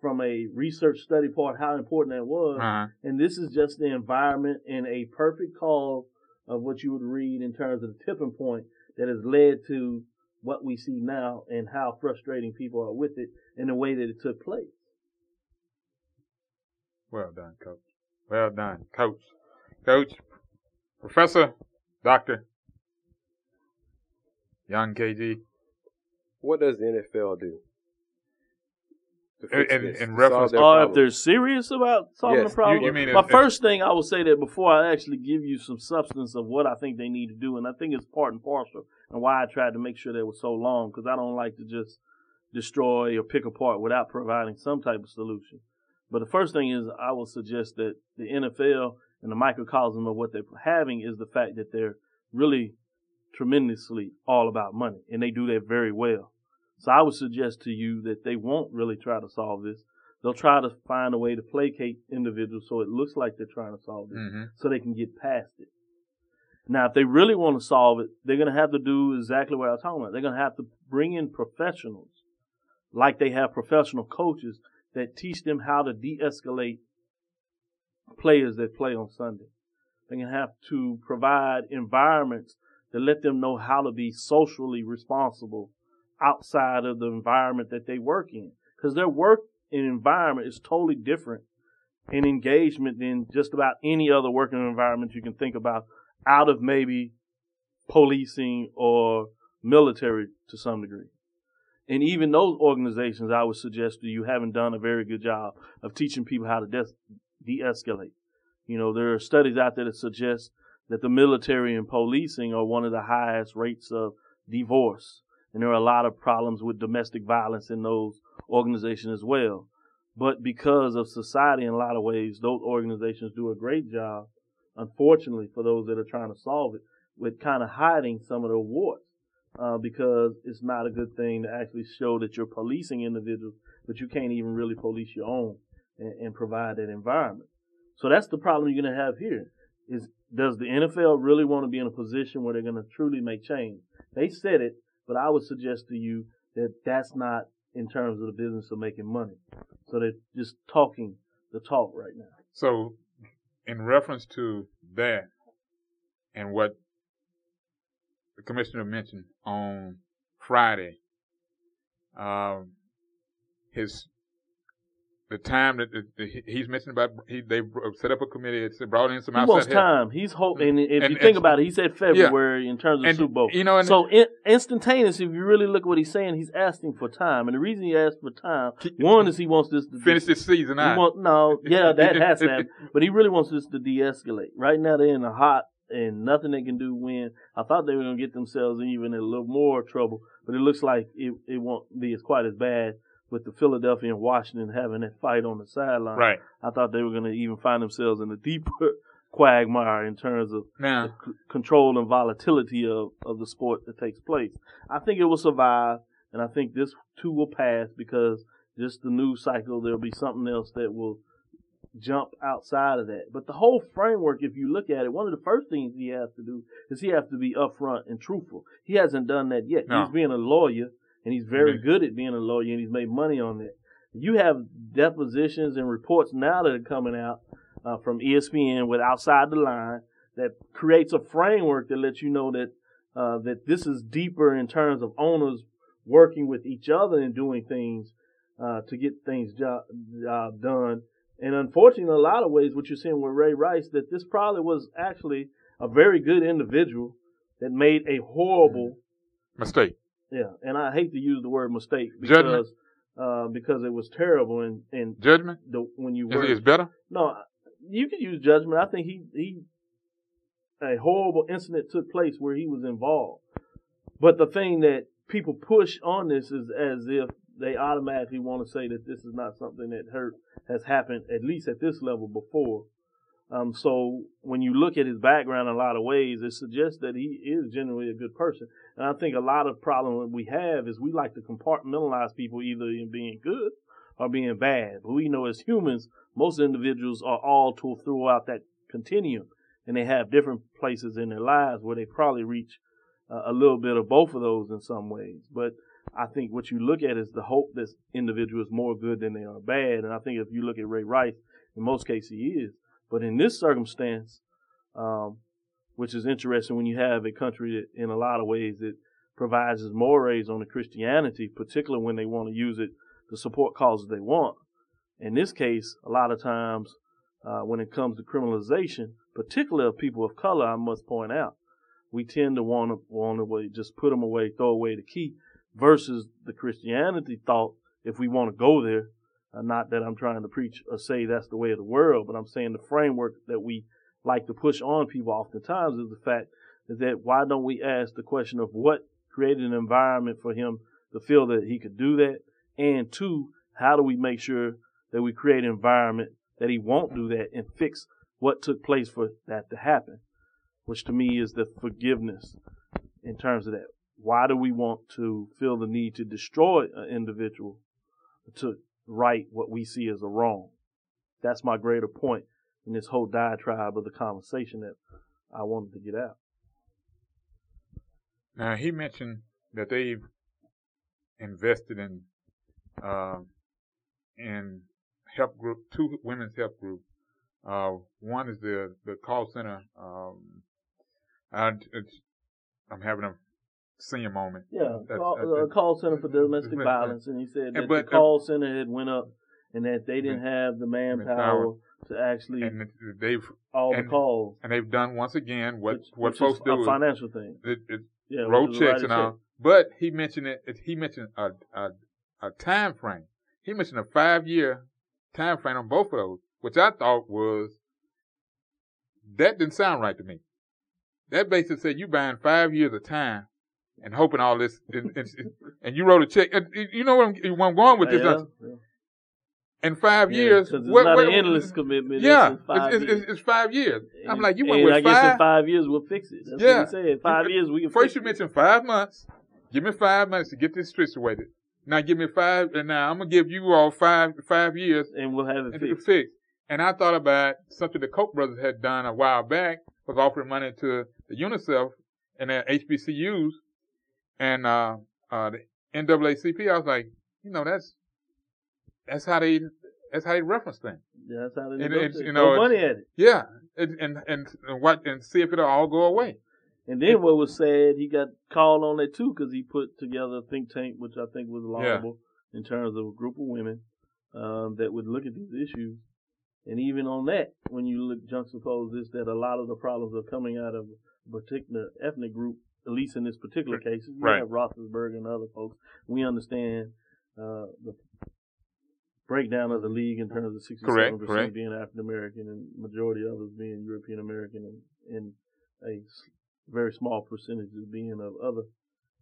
from a research study part how important that was. Uh-huh. And this is just the environment and a perfect call of what you would read in terms of the tipping point that has led to what we see now and how frustrating people are with it in the way that it took place. Well done, coach. Well done, coach. Coach, professor, doctor, young KG. What does the NFL do? To In- in- this, in to reference solve their to- Or if they're serious about solving Yes. the problem. You- you mean My if- first thing I will say that before I actually give you some substance of what I think they need to do, and I think it's part and parcel, and why I tried to make sure they were so long, because I don't like to just destroy or pick apart without providing some type of solution. But the first thing is I will suggest that the NFL and the microcosm of what they're having is the fact that they're really tremendously all about money, and they do that very well. So I would suggest to you that they won't really try to solve this. They'll try to find a way to placate individuals so it looks like they're trying to solve it, Mm-hmm. so they can get past it. Now, if they really want to solve it, they're going to have to do exactly what I was talking about. They're going to have to bring in professionals, like they have professional coaches that teach them how to de-escalate players that play on Sunday. They're going to have to provide environments that let them know how to be socially responsible outside of the environment that they work in. Because their work and environment is totally different in engagement than just about any other working environment you can think about out of maybe policing or military to some degree. And even those organizations, I would suggest to you, haven't done a very good job of teaching people how to de- de-escalate. You know, there are studies out there that suggest that the military and policing are one of the highest rates of divorce. And there are a lot of problems with domestic violence in those organizations as well. But because of society in a lot of ways, those organizations do a great job, unfortunately, for those that are trying to solve it, with kind of hiding some of the warts. Uh, because it's not a good thing to actually show that you're policing individuals, but you can't even really police your own and, and provide that environment. So that's the problem you're going to have here. Is does the NFL really want to be in a position where they're going to truly make change? They said it, but I would suggest to you that that's not in terms of the business of making money. So they're just talking the talk right now. So, in reference to that and what the commissioner mentioned on Friday, um, his the time that the, the, he's mentioned about he they set up a committee, it's brought in some He outside wants help. time. He's hoping. If And- you think and- about it, he said February in terms of And, Super Bowl. you know, and- so in, instantaneous, if you really look at what he's saying, he's asking for time. And the reason he asked for time, one is he wants this to Finish this season He out. want, no, yeah, <laughs> that has to happen. <laughs> But he really wants this to de-escalate. Right now, they're in a hot and nothing they can do win. I thought they were going to get themselves even in a little more trouble, but it looks like it, it won't be as quite as bad with the Philadelphia and Washington having that fight on the sideline. Right. I thought they were going to even find themselves in a deeper <laughs> quagmire in terms of the c- control and volatility of, of the sport that takes place. I think it will survive, and I think this too will pass because just the news cycle, there'll be something else that will jump outside of that. But the whole framework, if you look at it, one of the first things he has to do is he has to be upfront and truthful. He hasn't done that yet. No. He's being a lawyer, and he's very Mhm. good at being a lawyer, and he's made money on that. You have depositions and reports now that are coming out uh, from ESPN with Outside the Line that creates a framework that lets you know that uh, that this is deeper in terms of owners working with each other and doing things uh, to get things job, job done. And unfortunately, in a lot of ways, what you're seeing with Ray Rice, that this probably was actually a very good individual that made a horrible, mistake. Yeah, and I hate to use the word mistake because uh, because it was terrible and and Judgment the when you is, is better. no, you can use judgment. I think he he a horrible incident took place where he was involved. But the thing that people push on this is as if they automatically want to say that this is not something that hurt has happened at least at this level before. Um, so when you look at his background in a lot of ways, it suggests that he is generally a good person. And I think a lot of problem that we have is we like to compartmentalize people either in being good or being bad. But we know as humans, most individuals are all to, throughout that continuum, and they have different places in their lives where they probably reach uh, a little bit of both of those in some ways. But I think what you look at is the hope this individual is more good than they are bad. And I think if you look at Ray Rice, in most cases he is. But in this circumstance, um, which is interesting when you have a country that, in a lot of ways, that provides mores on the Christianity, particularly when they want to use it to support causes they want. In this case, a lot of times, uh, when it comes to criminalization, particularly of people of color, I must point out, we tend to want to want to just put them away, throw away the key, versus the Christianity thought. If we want to go there, uh, not that I'm trying to preach or say that's the way of the world, but I'm saying the framework that we like to push on people oftentimes is the fact that why don't we ask the question of what created an environment for him to feel that he could do that, and two, how do we make sure that we create an environment that he won't do that and fix what took place for that to happen, which to me is the forgiveness in terms of that. Why do we want to feel the need to destroy an individual to right what we see as a wrong? That's my greater point in this whole diatribe of the conversation that I wanted to get out. Now he mentioned that they've invested in um in help group, two women's help group. Uh, one is the the call center. Um, I, I'm having a senior moment. Yeah, That- call, uh, call center for domestic violence, and he said that but- the call center had went up, and that they didn't have the manpower to actually And they've all the calls. and they've done once again what which, what which folks do. a is- financial thing. it, it, Yeah, road which is a checks and all. check. But he mentioned it. it- He mentioned a a a time frame. He mentioned a five year time frame on both of those, which I thought was that didn't sound right to me. That basically said you buying five years of time and hoping all this, and, and, and you wrote a check. And You know where I'm, where I'm going with this? Yeah, yeah. In five Yeah, years, it's what- not what- an endless commitment. Yeah, it's, five it's, it's, years. it's, it's five years. I'm like, you went with I guess five. in five years we'll fix it. That's Yeah. what said. Five You- years we can First you mentioned five months. Give me five months to get this situated. Now give me five, and now I'm gonna give you all five five years and we'll have it and fixed. fixed. And I thought about something the Koch brothers had done a while back was offering money to the UNCF and their HBCUs and uh, uh, the NAACP. I was like, you know, that's that's how they that's how they reference things. Yeah, that's how they And it's, you know, money at it. Yeah, and and and, and what and see if it'll all go away. And then what was said, he got called on that too because he put together a think tank, which I think was laudable in terms of a group of women um, that would look at these issues. And even on that, when you look juxtapose this, that a lot of the problems are coming out of a particular ethnic group, at least in this particular case. We Right. have Roethlisberger and other folks. We understand uh, the breakdown of the league in terms of 67% Correct, correct. being African American and majority of us being European American and, and a very small percentage as being of other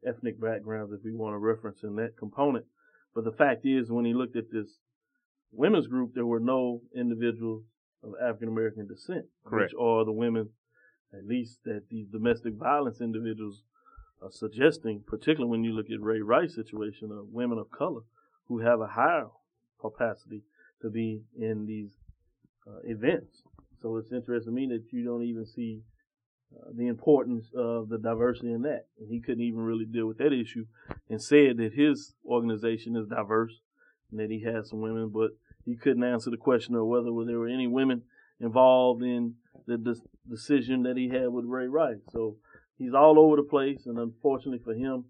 ethnic backgrounds, if we want to reference in that component. But the fact is, when he looked at this women's group, there were no individuals of African American descent, Correct. which are the women, at least that these domestic violence individuals are suggesting, particularly when you look at Ray Rice's situation of women of color who have a higher capacity to be in these uh, events. So it's interesting to me that you don't even see uh, the importance of the diversity in that. And he couldn't even really deal with that issue and said that his organization is diverse and that he has some women, but he couldn't answer the question of whether there were any women involved in the de- decision that he had with Ray Rice. So he's all over the place, and unfortunately for him,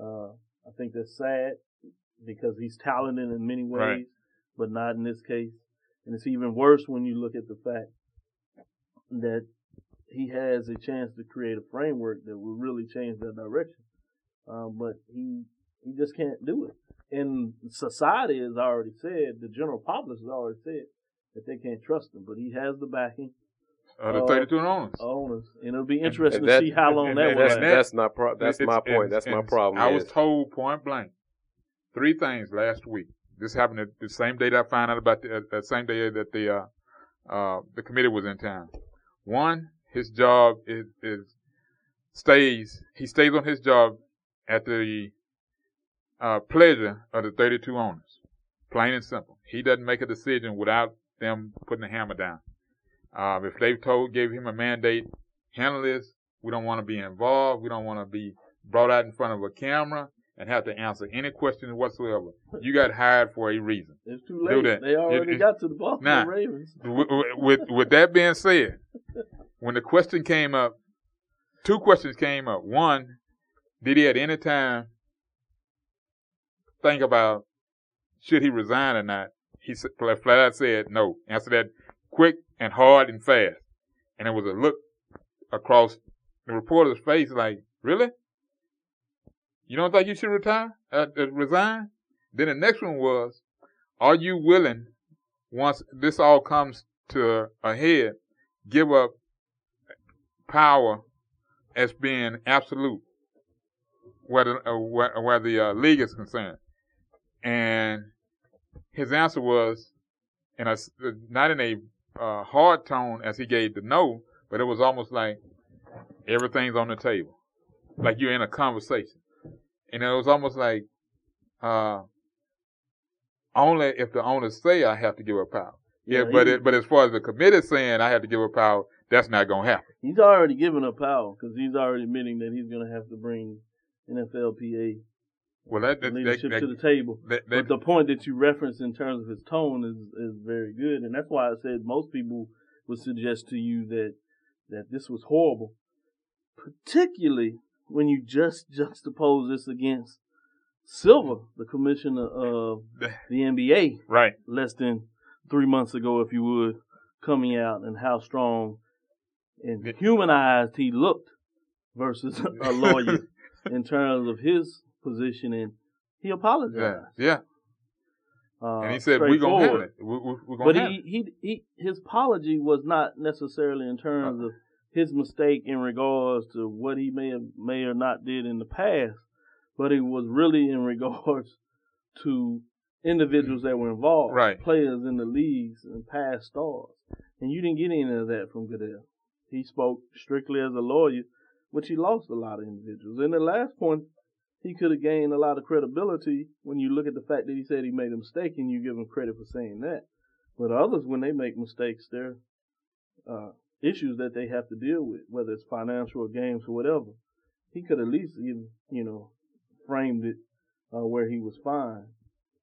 uh, I think that's sad because he's talented in many ways, Right. but not in this case. And it's even worse when you look at the fact that he has a chance to create a framework that will really change that direction. Um, but he he just can't do it. And society has already said, the general populace has already said that they can't trust him. But he has the backing Uh, the Uh, 32 owners. owners, and it'll be interesting and to that- see how long and- that was. That's, that's not pro- that's It's- my it's- point. That's my problem. I was told point blank three things last week. This happened the- the same day that I found out about the, uh, the same day that the uh, uh, the committee was in town. One, his job is, is stays. He stays on his job at the uh, pleasure of the 32 owners. Plain and simple. He doesn't make a decision without them putting the hammer down. Um, if they've told, gave him a mandate, handle this. We don't want to be involved. We don't want to be brought out in front of a camera and have to answer any question whatsoever. You got hired for a reason. It's too Do late. that. They already It- got to the Baltimore Nah. Ravens. With, with, with that being said, <laughs> when the question came up, two questions came up. One, did he at any time think about should he resign or not? He flat out said no. Answer that quick and hard and fast. And it was a look across the reporter's face like, really? You don't think you should retire, uh, uh, resign? Then the next one was, are you willing, once this all comes to a head, give up power as being absolute, where the, uh, where, where the uh, league is concerned? And his answer was, s- not in a uh, hard tone as he gave the no, but it was almost like everything's on the table, like you're in a conversation, and it was almost like uh, only if the owners say I have to give up power. Yeah, Yeah, but it, but as far as the committee saying I have to give up power, that's not gonna happen. He's already given up power because he's already admitting that he's going to have to bring NFLPA Well, that that, that, leadership that, to the table. that- that- But the point that you referenced in terms of his tone is is very good, and that's why I said most people would suggest to you that that this was horrible, particularly when you just <laughs> juxtapose this against Silver, the commissioner of the NBA, right. less than three months ago, if you would, coming out and how strong and humanized he looked versus <laughs> a lawyer <laughs> in terms of his position, and he apologized. yeah. Uh, And he said we're gonna handle it. We, we, we're gonna But he, he he his apology was not necessarily in terms of his mistake in regards to what he may have may or not did in the past, but it was really in regards <laughs> to individuals that were involved, Right. players in the leagues and past stars. And you didn't get any of that from Goodell. He spoke strictly as a lawyer, which he lost a lot of individuals. And the last point, he could have gained a lot of credibility when you look at the fact that he said he made a mistake and you give him credit for saying that. But others, when they make mistakes, they're uh, issues that they have to deal with, whether it's financial or games or whatever. He could at least, give, you know, framed it uh, where he was fine.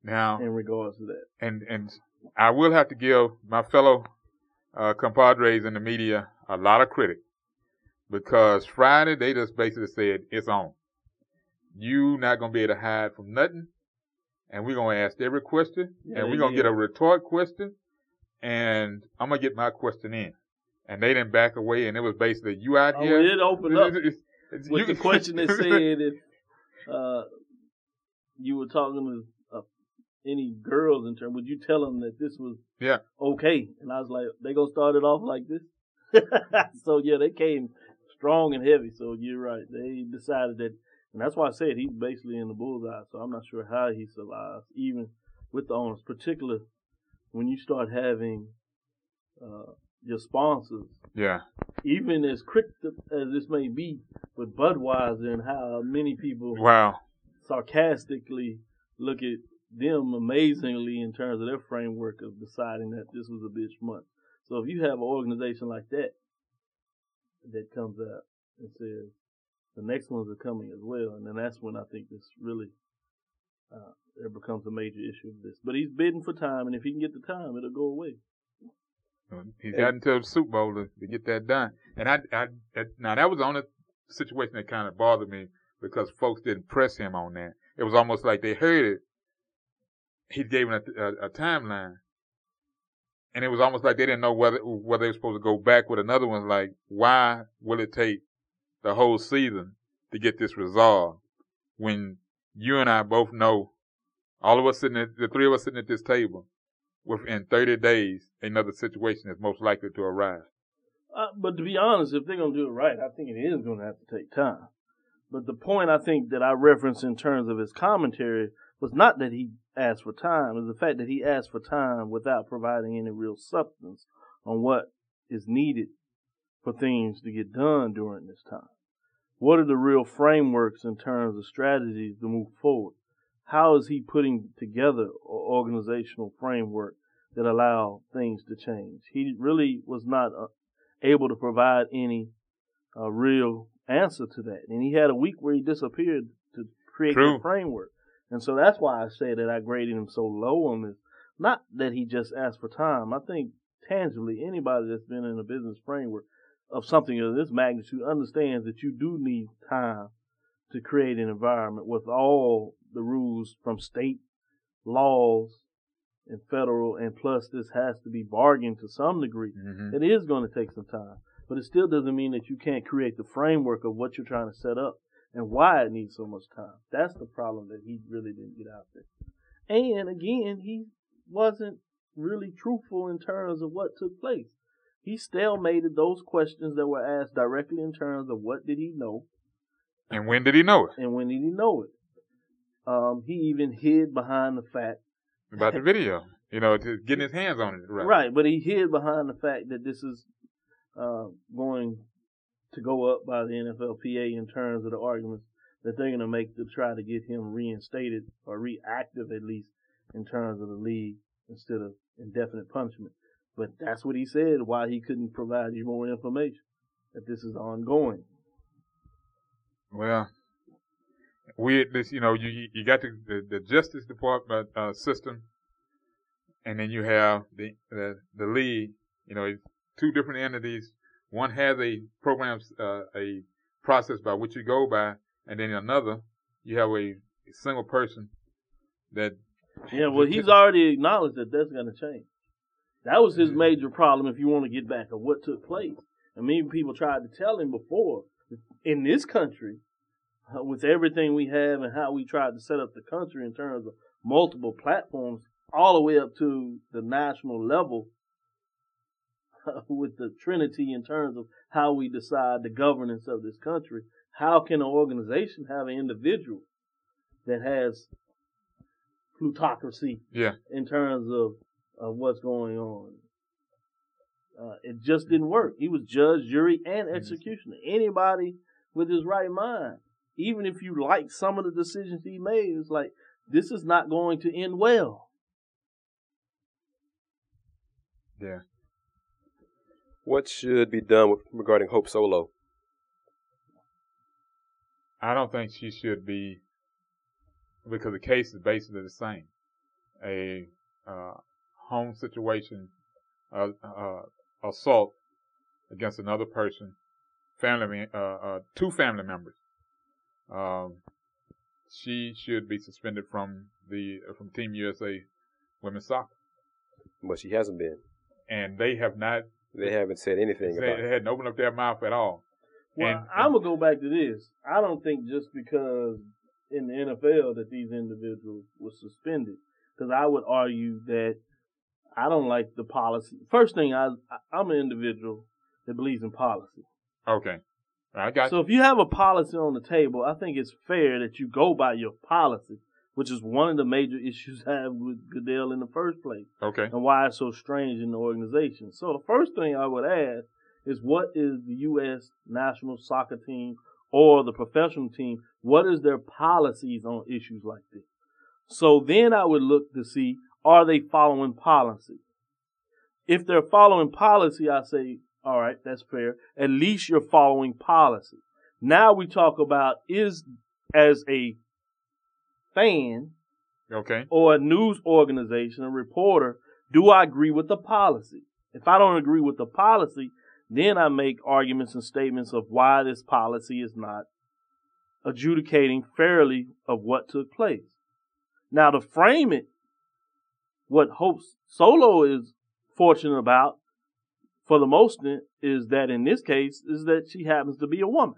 Now, in regards to that. and and I will have to give my fellow uh, compadres in the media a lot of credit because Friday they just basically said it's on. You not gonna be able to hide from nothing, and we're gonna ask every question, Yeah, and we're gonna get a retort question, and I'm gonna get my question in. And they didn't back away, and it was basically you out Oh, here. it opened <laughs> up with you- the question that <laughs> said if uh, you were talking to uh, any girls in terms, would you tell them that this was Yeah. okay? And I was like, they gonna start it off like this. <laughs> so yeah, they came strong and heavy. So you're right. They decided that, and that's why I said he's basically in the bullseye. So I'm not sure how he survives, even with the owners, particularly when you start having uh, your sponsors. Yeah. Even as quick as this may be with Budweiser and how many people Wow. sarcastically look at them amazingly in terms of their framework of deciding that this was a bitch month. So if you have an organization like that that comes out and says the next ones are coming as well, and then that's when I think this really uh, there becomes a major issue of this. But he's bidding for time, and if he can get the time, it'll go away. He's got until the Super Bowl to, to get that done. And I, I, that, now that was the only situation that kind of bothered me because folks didn't press him on that. It was almost like they heard it. He gave him a, a, a timeline, and it was almost like they didn't know whether whether they were supposed to go back with another one. Like, why will it take the whole season to get this resolved when you and I both know, all of us sitting at the three of us sitting at this table, within 30 days, another situation is most likely to arise. Uh, but to be honest, if they're going to do it right, I think it is going to have to take time. But the point I think that I referenced in terms of his commentary was not that he asked for time, is the fact that he asked for time without providing any real substance on what is needed for things to get done during this time. What are the real frameworks in terms of strategies to move forward? How is he putting together an organizational framework that allow things to change? He really was not uh, able to provide any uh, real answer to that. And he had a week where he disappeared to create True. the framework. And so that's why I say that I graded him so low on this. Not that he just asked for time. I think tangibly anybody that's been in a business framework of something of this magnitude understands that you do need time to create an environment with all the rules from state laws and federal and plus this has to be bargained to some degree. Mm-hmm. It is going to take some time, but it still doesn't mean that you can't create the framework of what you're trying to set up and why it needs so much time. That's the problem that he really didn't get out there. And again, he wasn't really truthful in terms of what took place. He stalemated those questions that were asked directly in terms of what did he know And when did he know it? and when did he know it. Um, he even hid behind the fact About the video. You know, getting his hands on it. Right. Right, but he hid behind the fact that this is uh, going to go up by the NFLPA in terms of the arguments that they're going to make to try to get him reinstated or reactive at least in terms of the league instead of indefinite punishment. But that's what he said, why he couldn't provide you more information, that this is ongoing. Well, we this you know you you- got the the, the Justice Department uh, system, and then you have the, the the league. You know, it's two different entities. One has a program, uh, a process by which you go by, and then another you have a single person that. Yeah, well, he's already acknowledged that that's going to change. That was his major problem, if you want to get back of what took place. I mean, people tried to tell him before, in this country, uh, with everything we have and how we tried to set up the country in terms of multiple platforms, all the way up to the national level, <laughs> with the trinity in terms of how we decide the governance of this country. How can an organization have an individual that has plutocracy Yeah. in terms of, of what's going on. Uh, it just didn't work. He was judge, jury, and executioner. Anybody with his right mind, even if you like some of the decisions he made, it's like this is not going to end well. Yeah. What should be done with, regarding Hope Solo? I don't think she should be because the case is basically the same. A uh, home situation, uh, uh, assault against another person, family, uh, uh, two family members. Um, she should be suspended from the from Team USA women's soccer, But she hasn't been. and they have not. They haven't said anything They, about they hadn't opened up their mouth at all. Well, And- I'm gonna go back to this. I don't think just because in the NFL that these individuals were suspended, because I would argue that I don't like the policy. First thing, I I'm an individual that believes in policy. Okay. I got So if you have a policy on the table, I think it's fair that you go by your policy, which is one of the major <laughs> issues I have with Goodell in the first place. Okay. and why it's so strange in the organization. So the first thing I would ask is what is the U.S. national soccer team or the professional team? What is their policies on issues like this? So then I would look to see are they following policy? If they're following policy, I say, all right, that's fair. At least you're following policy. Now we talk about is as a fan Okay. or a news organization, a reporter, do I agree with the policy? If I don't agree with the policy, then I make arguments and statements of why this policy is not adjudicating fairly of what took place. Now to frame it, what Hope Solo is fortunate about for the most is that in this case is that she happens to be a woman.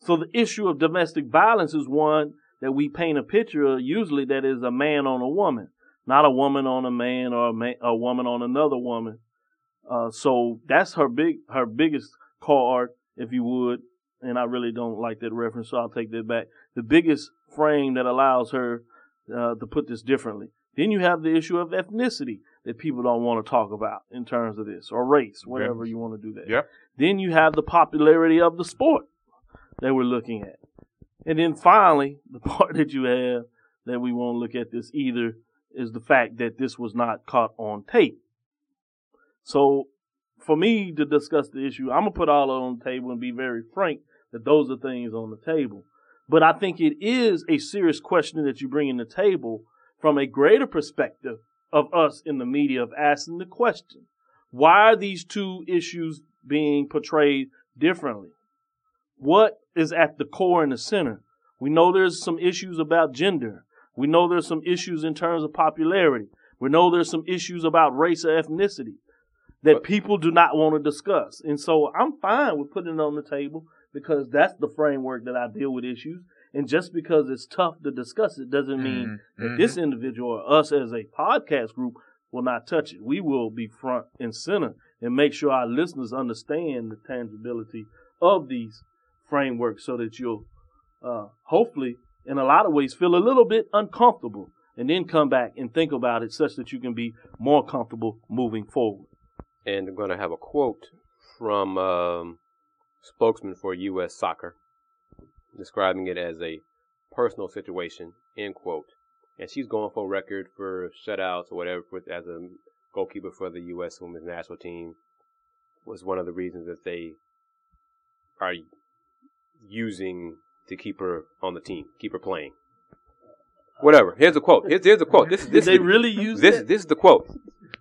So the issue of domestic violence is one that we paint a picture of usually that is a man on a woman, not a woman on a man or a, man, a woman on another woman. Uh, so that's her big, her biggest card, if you would. And I really don't like that reference, so I'll take that back. The biggest frame that allows her uh, to put this differently. Then you have the issue of ethnicity that people don't want to talk about in terms of this, or race, whatever you want to do that. Yep. Then you have the popularity of the sport that we're looking at. And then finally, <laughs> the part that you have that we won't look at this either is the fact that this was not caught on tape. So for me to discuss the issue, I'm gonna put all on the table and be very frank that those are things on the table. But I think it is a serious question that you bring in the table from a greater perspective of us in the media of asking the question, why are these two issues being portrayed differently? What is at the core and the center? We know there's some issues about gender. We know there's some issues in terms of popularity. We know there's some issues about race or ethnicity that But- people do not want to discuss. And so I'm fine with putting it on the table because that's the framework that I deal with issues. And just because it's tough to discuss it doesn't mean Mhm, that this individual or us as a podcast group will not touch it. We will be front and center and make sure our listeners understand the tangibility of these frameworks so that you'll uh, hopefully, in a lot of ways, feel a little bit uncomfortable and then come back and think about it such that you can be more comfortable moving forward. and I'm going to have a quote from um, spokesman for U.S. Soccer, describing it as a personal situation. End quote. And she's going for a record for shutouts or whatever for, as a goalkeeper for the U.S. Women's National Team. Was one of the reasons that they are using to keep her on the team, keep her playing. Whatever. Here's a quote. Here's, here's a quote. This, Did this, they really use this, that? this is the quote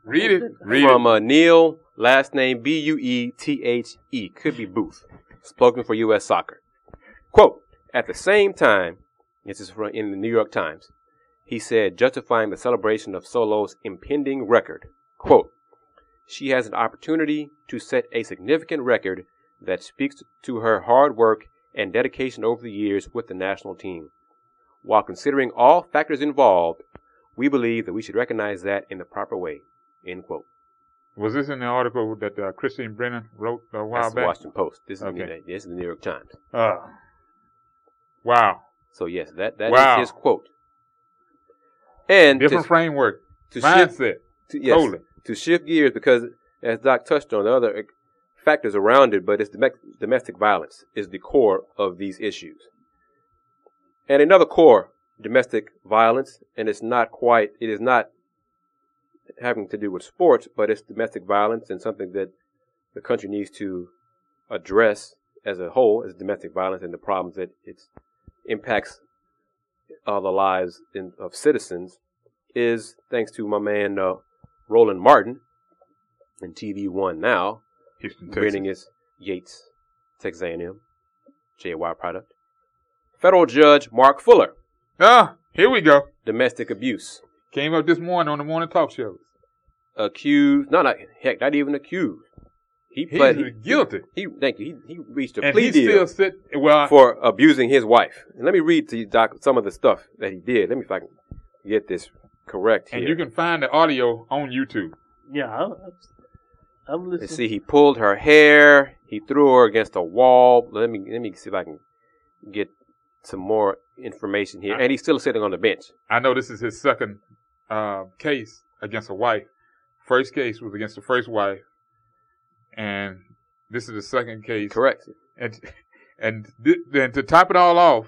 Read it. Read from uh, Neil, last name B U E T H E, could be Booth, spoken for U.S. Soccer. Quote: At the same time, this is from in the New York Times. He said, justifying the celebration of Solo's impending record. Quote: She has an opportunity to set a significant record that speaks to her hard work and dedication over the years with the national team. While considering all factors involved, we believe that we should recognize that in the proper way. End quote. Was this in the article that uh, Christine Brennan wrote a while That's the back? Washington Post. This is, Okay. the, this is the New York Times. Uh, wow. So yes, that that is Wow. his quote. And Different to, framework. to shift, Mindset. to, yes, Totally. to shift gears because, as Doc touched on, the other uh, factors around it, but it's domestic, domestic violence is the core of these issues. And another core, domestic violence, and it's not quite, it is not having to do with sports, but it's domestic violence and something that the country needs to address as a whole is domestic violence and the problems that it impacts uh, the lives in, of citizens is thanks to my man uh, Roland Martin in TV One now, Houston, bringing Texas. his Yates, Texas A&M, JY product. Federal Judge Mark Fuller, Ah, here we go. domestic abuse, Came up this morning on the morning talk shows. accused, no, not heck, not even accused. He He's pled he, guilty. He, thank you. He, he reached a and plea deal still sit. Well, for abusing his wife. And let me read to you, Doc, some of the stuff that he did. Let me if I can get this correct here. and you can find the audio on YouTube. Yeah, I, I'm Let's listening. see. He pulled her hair. He threw her against a wall. Let me let me see if I can get some more information here. And he's still sitting on the bench. I know this is his second uh, case against a wife. First case was against the first wife, and this is the second case. Correct. And and th- then to top it all off,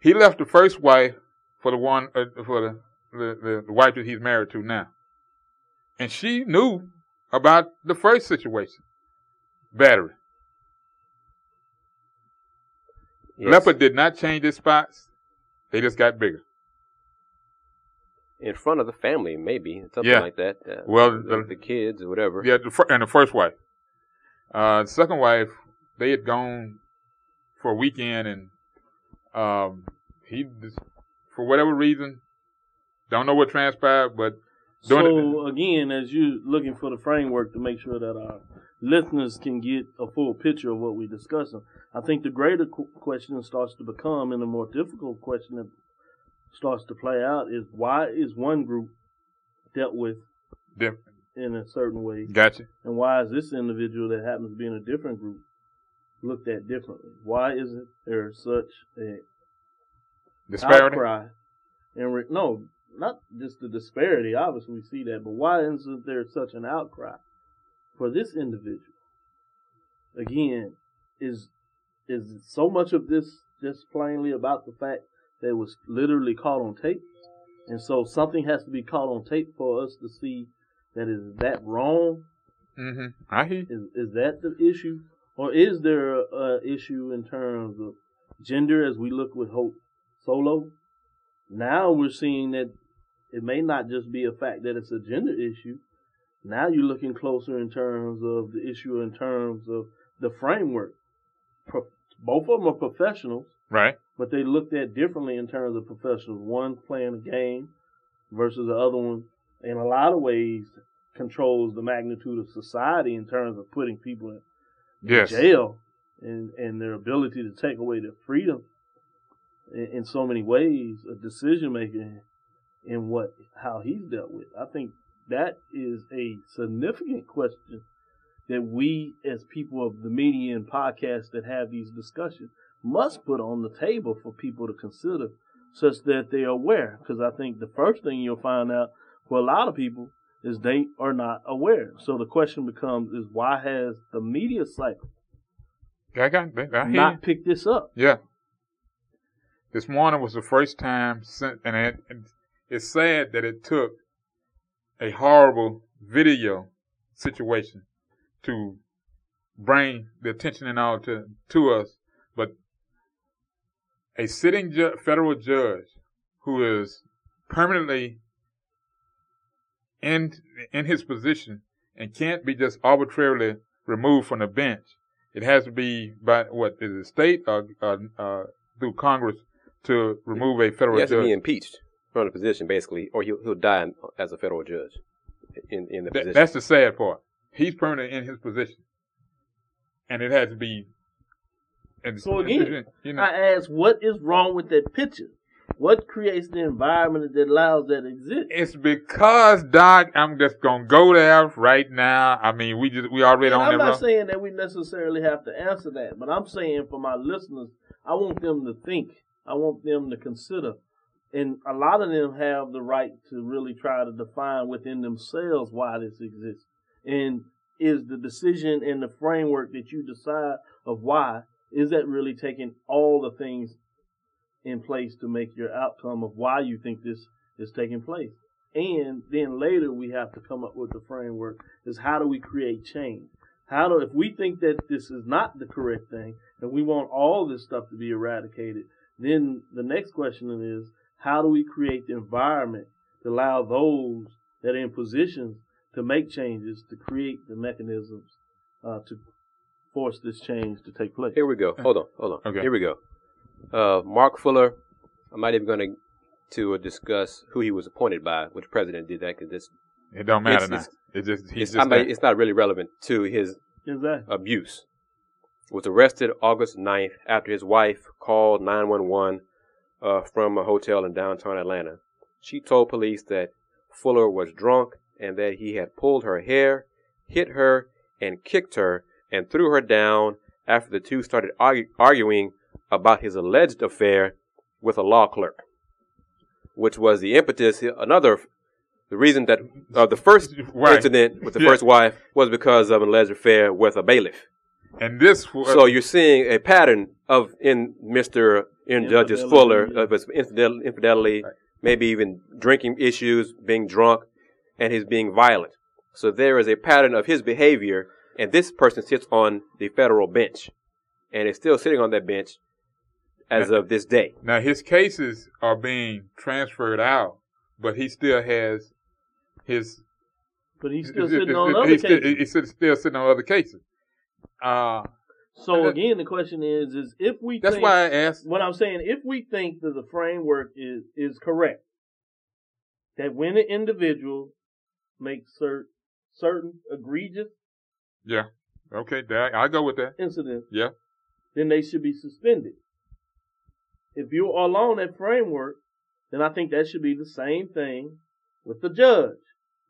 he left the first wife for the one uh, for the, the the the wife that he's married to now, and she knew about the first situation, battery. Yes. Leopard did not change his spots; they just got bigger. in front of the family, maybe something Yeah. like that. Uh, Well, the, the- kids or whatever. Yeah, and the first wife. Uh, second wife, they had gone for a weekend, and um, he, just, for whatever reason, don't know what transpired, but doing So again, as you're looking for the framework to make sure that our listeners can get a full picture of what we're discussing, I think the greater qu- question starts to become, and the more difficult question that starts to play out is why is one group dealt with Diff- in a certain way, gotcha. and why is this individual that happens to be in a different group looked at differently? Why isn't there such a Disparity. outcry. And re- no, not just the disparity. Obviously, we see that, but why isn't there such an outcry for this individual? Again, is is so much of this just plainly about the fact that it was literally caught on tape, and so something has to be caught on tape for us to see that is that wrong. Mm-hmm. I hear. Is is that the issue, or is there a, a issue in terms of gender as we look with Hope Solo? Now we're seeing that it may not just be a fact that it's a gender issue. Now you're looking closer in terms of the issue in terms of the framework. Pro- both of them are professionals, Right. but they looked at differently in terms of professionals. One playing a game versus the other one, in a lot of ways, controls the magnitude of society in terms of putting people in Yes. jail and, and their ability to take away their freedom in, in so many ways, a decision maker in what how he's dealt with. I think that is a significant question that we as people of the media and podcasts that have these discussions must put on the table for people to consider such that they're aware. Because I think the first thing you'll find out for a lot of people is they are not aware. So the question becomes is why has the media cycle I got. I hear. not picked this up? Yeah. This morning was the first time since, and it, it's sad that it took a horrible video situation to bring the attention and all to to us. But a sitting ju- federal judge who is permanently in in his position and can't be just arbitrarily removed from the bench. It has to be by what is the state or uh, uh, through Congress to remove a federal He has to judge. be impeached from the position, basically, or he'll he'll die in- as a federal judge in in the That- position. that's the sad part. He's permanent in his position, and it has to be. And So again, you know, I ask, what is wrong with that picture? What creates the environment that allows that exist? it's because Doc. I'm just gonna go there right now. I mean, we just we already And on I'm not road. saying that we necessarily have to answer that, but I'm saying for my listeners, I want them to think. I want them to consider. And a lot of them have the right to really try to define within themselves why this exists. And is the decision and the framework that you decide of why, is that really taking all the things in place to make your outcome of why you think this is taking place? And then later we have to come up with the framework is how do we create change? How do if we think that this is not the correct thing and we want all this stuff to be eradicated, then the next question is how do we create the environment to allow those that are in positions to make changes, to create the mechanisms uh, to force this change to take place? Here we go. Hold on, hold on. Okay. Here we go. Uh, Mark Fuller. I'm not even going to to uh, discuss who he was appointed by, which president did that, because this It don't matter It's- now. it's- It just he's it's, just I mean, that. it's not really relevant to his Exactly. abuse. Was arrested August 9th after his wife called 911 uh, from a hotel in downtown Atlanta. She told police that Fuller was drunk and that he had pulled her hair, hit her and kicked her and threw her down after the two started argue, arguing about his alleged affair with a law clerk, which was the impetus. Another, the reason that uh, the first Right. incident with the Yeah. first wife was because of an alleged affair with a bailiff. And this was So you're seeing a pattern of in Mr. in Judges Fuller yeah. of his infidel- infidelity, Right. maybe even drinking issues, being drunk, and his being violent. So there is a pattern of his behavior, and this person sits on the federal bench, and is still sitting on that bench as of this day. now his cases are being transferred out, but he still has his But he's still sitting on other he's still, cases. he's still- still sitting on other cases. Uh, So again, the question is, is if we that's think, why I asked. what I'm saying, if we think that the framework is is correct, that when an individual makes cer- certain egregious Yeah. Okay, there, I go with that. incidents, Yeah. then they should be suspended. If you are along that framework, then I think that should be the same thing with the judge,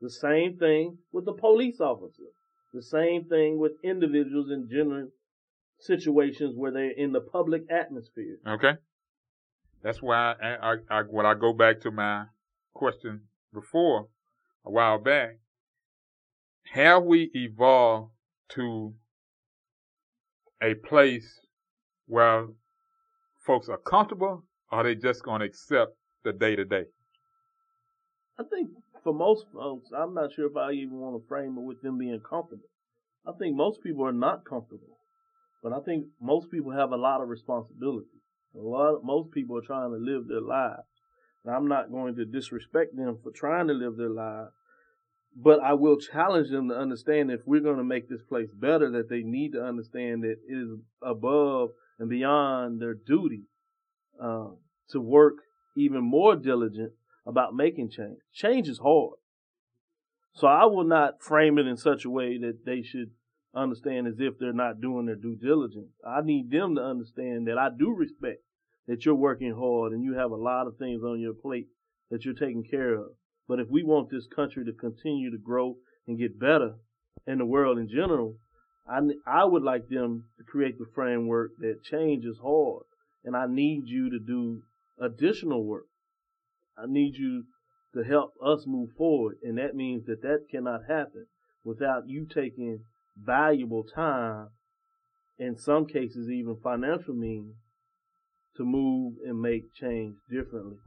the same thing with the police officer, the same thing with individuals in general situations where they're in the public atmosphere. Okay. That's why I, I, I when I go back to my question before a while back, have we evolved to a place where folks are comfortable, or are they just going to accept the day to day? I think for most folks, I'm not sure if I even want to frame it with them being comfortable. I think most people are not comfortable, but I think most people have a lot of responsibility. A lot, of, most people are trying to live their lives. And I'm not going to disrespect them for trying to live their lives, but I will challenge them to understand if we're going to make this place better, that they need to understand that it is above and beyond their duty uh, to work even more diligent about making change. Change is hard. So I will not frame it in such a way that they should understand as if they're not doing their due diligence. I need them to understand that I do respect that you're working hard and you have a lot of things on your plate that you're taking care of. But if we want this country to continue to grow and get better in the world in general, I, I would like them to create the framework that change is hard. And I need you to do additional work. I need you to help us move forward. And that means that that cannot happen without you taking valuable time, in some cases, even financial means, to move and make change differently.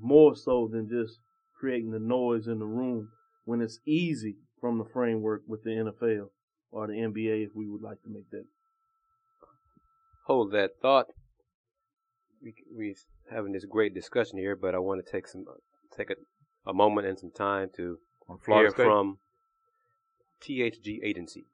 More so than just creating the noise in the room when it's easy from the framework with the NFL or the NBA, if we would like to make that. Hold that thought. We we having this great discussion here, but I want to take some take a, a moment and some time to On hear State? from THG Agency.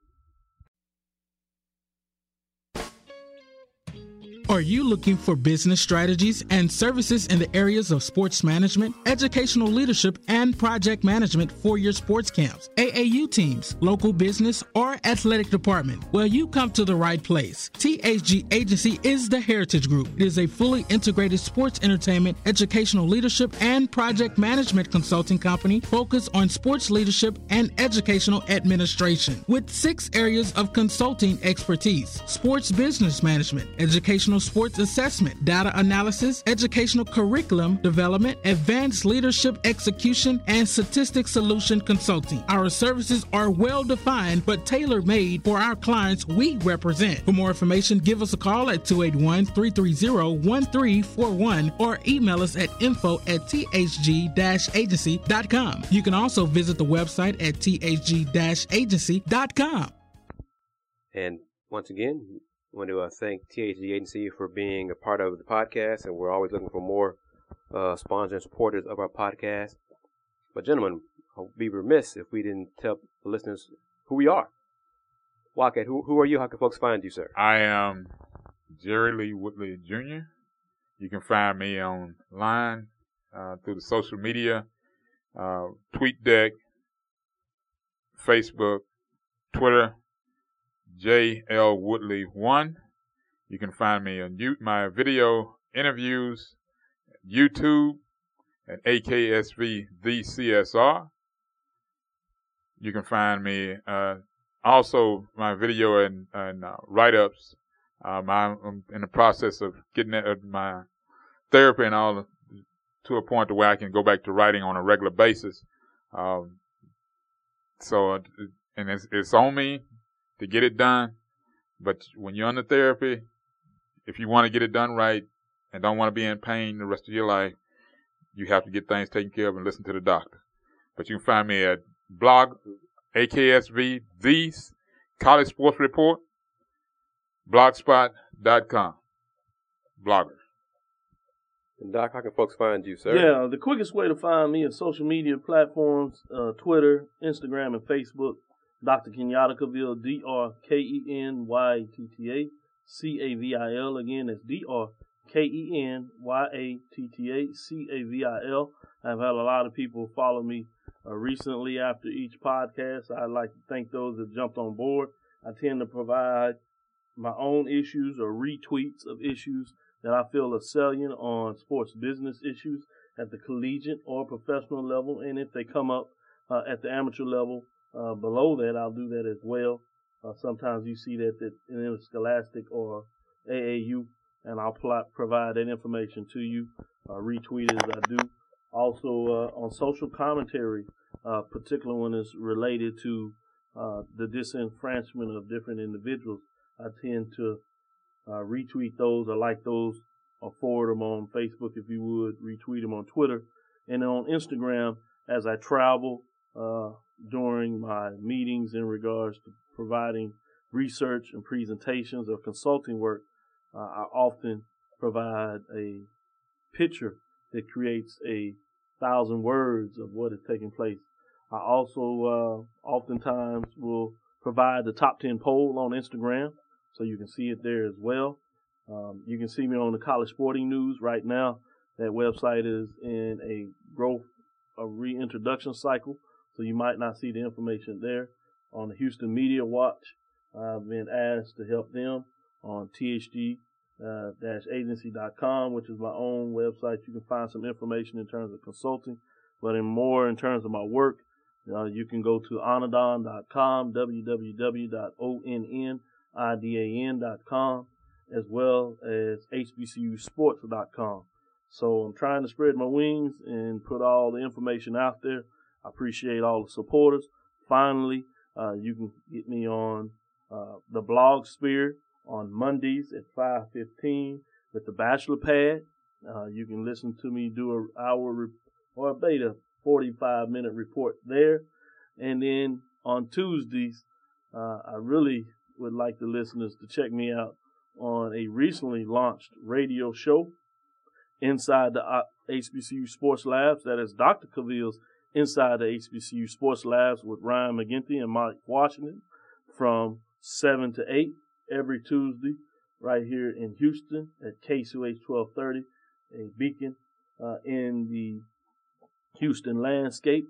Are you looking for business strategies and services in the areas of sports management, educational leadership, and project management for your sports camps, AAU teams, local business, or athletic department? Well, you come to the right place. THG Agency is the Heritage Group. It is a fully integrated sports entertainment, educational leadership, and project management consulting company focused on sports leadership and educational administration with six areas of consulting expertise sports business management, educational sports assessment, data analysis, educational curriculum development, advanced leadership execution, and statistic solution consulting. Our services are well defined but tailor made for our clients we represent. For more information, give us a call at 281 330 1341 or email us at info at thg agency.com. You can also visit the website at thg agency.com. And once again, I want to uh, thank THG Agency for being a part of the podcast, and we're always looking for more uh, sponsors and supporters of our podcast. But gentlemen, I'll be remiss if we didn't tell the listeners who we are. Wildcat, who, who are you? How can folks find you, sir? I am Jerry Lee Woodley Jr. You can find me online uh, through the social media, uh, TweetDeck, Facebook, Twitter, JL Woodley One. You can find me on you, my video interviews, YouTube, at AKSV The CSR. you can find me. Uh, also, my video and, and uh, write ups. Um, I'm in the process of getting uh, my therapy and all to a point to where I can go back to writing on a regular basis. Um, so, uh, and it's, it's on me to get it done. But when you're under therapy, if you want to get it done right and don't want to be in pain the rest of your life, you have to get things taken care of and listen to the doctor. But you can find me at blog AKSV, the College Sports Report, blogspot.com. Blogger. And Doc, how can folks find you, sir? Yeah, the quickest way to find me is social media platforms, uh, Twitter, Instagram, and Facebook. Dr. Kenyatta Cavil, D R K E N Y T T A C A V I L. Again, that's D R K E N Y A T T A C A V I L. I've had a lot of people follow me uh, recently after each podcast. I'd like to thank those that jumped on board. I tend to provide my own issues or retweets of issues that I feel are salient on sports business issues at the collegiate or professional level. And if they come up uh, at the amateur level uh, below that, I'll do that as well. Uh, sometimes you see that, that in Scholastic or AAU, and I'll pl- provide that information to you, uh, retweet as I do. Also uh, on social commentary, uh, particularly when it's related to the disenfranchisement of different individuals, I tend to uh, retweet those. Or like those. Or forward them on Facebook if you would, retweet them on Twitter, and on Instagram as I travel uh, during my meetings in regards to providing research and presentations or consulting work. Uh, I often provide a picture that creates a thousand words of what is taking place. I also uh, oftentimes will provide the top 10 poll on Instagram so you can see it there as well. Um, you can see me on the College Sporting News right now. That website is in a growth, a reintroduction cycle, so you might not see the information there. On the Houston Media Watch, I've been asked to help them on THG-agency.com, uh, which is my own website. You can find some information in terms of consulting, but in more in terms of my work, uh, you can go to onadon.com, www.onn.com idan.com, as well as hbcusports.com. So I'm trying to spread my wings and put all the information out there. I appreciate all the supporters. Finally, uh, you can get me on uh, the blog sphere on Mondays at 5:15 with the Bachelor Pad. Uh, you can listen to me do an hour re- or a beta 45 minute report there, and then on Tuesdays, uh, I really would like the listeners to check me out on a recently launched radio show inside the HBCU uh, Sports Labs. That is Dr. Cavil's Inside the HBCU Sports Labs with Ryan McGinty and Mike Washington from 7 to 8 every Tuesday right here in Houston at KCOH 1230, a beacon uh, in the Houston landscape.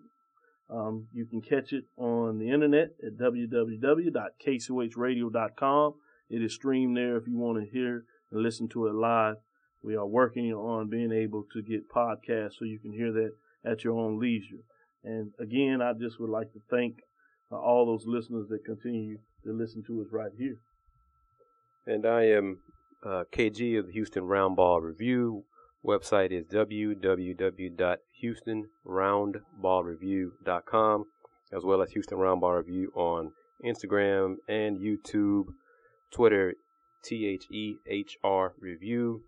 Um, you can catch it on the internet at www.kcohradio.com. It is streamed there if you want to hear and listen to it live. We are working on being able to get podcasts so you can hear that at your own leisure. And again, I just would like to thank uh, all those listeners that continue to listen to us right here. And I am uh, KG of the Houston Roundball Review. Website is www.houstonroundballreview.com, as well as Houston Roundball Review on Instagram and YouTube, Twitter, T H E H R Review.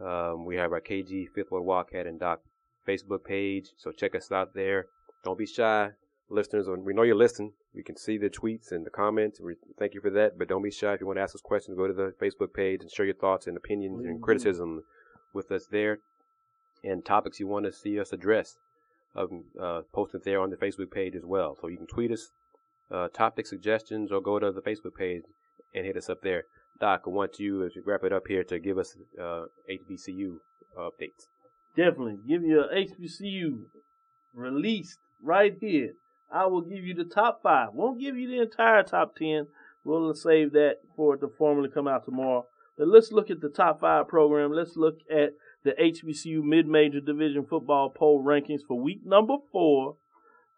Um, we have our KG Fifth Ward Wildcat and Doc Facebook page, so check us out there. Don't be shy, listeners. We know you're listening. We can see the tweets and the comments. We thank you for that, but don't be shy. If you want to ask us questions, go to the Facebook page and share your thoughts and opinions mm-hmm. and criticism with us there and topics you want to see us address. Um, uh, post it there on the Facebook page as well. So you can tweet us uh, topic suggestions or go to the Facebook page and hit us up there. Doc, I want you as we wrap it up here to give us uh, HBCU updates. Definitely. Give you a HBCU released right here. I will give you the top five. Won't give you the entire top ten. We'll save that for it to formally come out tomorrow. But let's look at the top five program. Let's look at the HBCU mid-major division football poll rankings for week number four,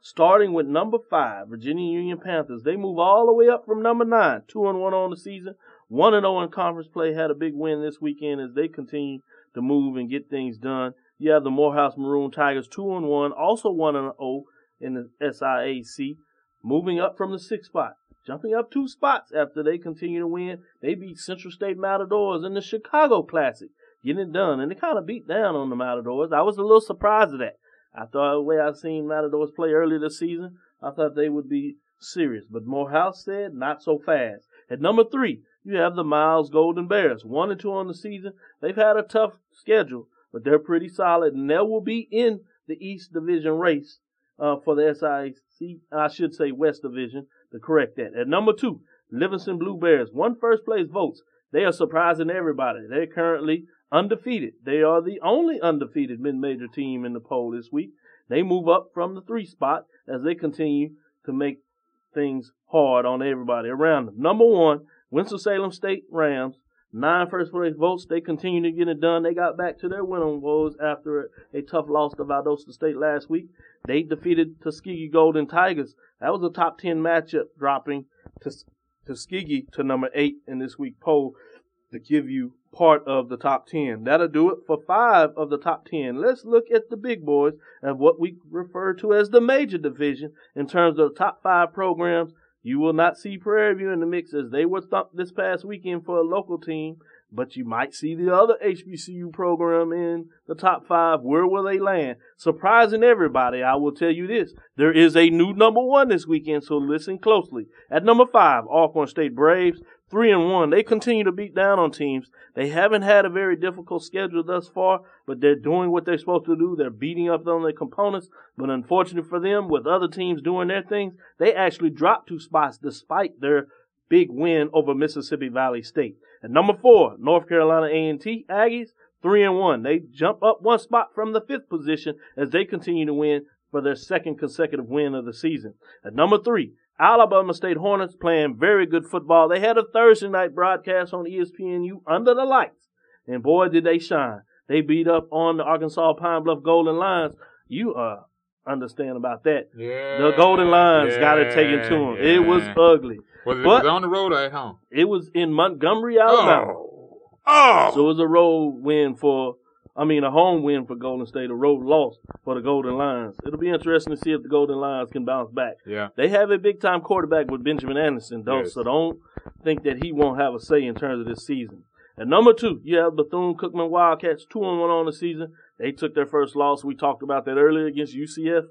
starting with number five, Virginia Union Panthers. They move all the way up from number nine, two and one on the season, one and zero in conference play. Had a big win this weekend as they continue to move and get things done. You have the Morehouse Maroon Tigers, two and one, also one and zero in the SIAC, moving up from the sixth spot, jumping up two spots after they continue to win. They beat Central State Matadors in the Chicago Classic, getting it done, and they kind of beat down on the Matadors. I was a little surprised at that. I thought the way I seen Matadors play earlier this season, I thought they would be serious. But Morehouse said, not so fast. At number three, you have the Miles Golden Bears, one and two on the season. They've had a tough schedule, but they're pretty solid, and they will be in the East Division race uh, for the SIC. I should say West Division to correct that. At number two, Livingstone Blue Bears, one first place votes. They are surprising everybody. They're currently undefeated. They are the only undefeated mid-major team in the poll this week. They move up from the three spot as they continue to make things hard on everybody around them. Number one, Winston-Salem State Rams, nine first place votes. They continue to get it done. They got back to their winning woes after a tough loss to Valdosta State last week. They defeated Tuskegee Golden Tigers. That was a top 10 matchup, dropping Tuskegee to number eight in this week poll to give you part of the top 10. That'll do it for five of the top 10. Let's look at the big boys of what we refer to as the major division in terms of the top five programs. You will not see Prairie View in the mix as they were thumped this past weekend for a local team, but you might see the other HBCU program in the top five. Where will they land? Surprising everybody, I will tell you this. There is a new number one this weekend, so listen closely. At number five, Alcorn State Braves three and one. They continue to beat down on teams. They haven't had a very difficult schedule thus far, but they're doing what they're supposed to do. They're beating up on their components. But unfortunately for them, with other teams doing their things, they actually dropped two spots despite their big win over Mississippi Valley State. And number four, North Carolina A&T Aggies, three and one. They jump up one spot from the fifth position as they continue to win for their second consecutive win of the season. At number three, Alabama State Hornets playing very good football. They had a Thursday night broadcast on ESPNU under the lights, and boy, did they shine. They beat up on the Arkansas Pine Bluff Golden Lions. You uh, understand about that. Yeah. The Golden Lions got it taken to them. yeah. It was ugly. Was it, But- was on the road or at home? It was in Montgomery, Alabama. Oh. Oh. So it was a road win for, I mean, a home win for Golden State, a road loss for the Golden Lions. It'll be interesting to see if the Golden Lions can bounce back. yeah. They have a big time quarterback with Benjamin Anderson, Yes. so don't think that he won't have a say in terms of this season. And number two, you have Bethune Cookman Wildcats, two and one on the season. They took their first loss. We talked about that earlier against UCF,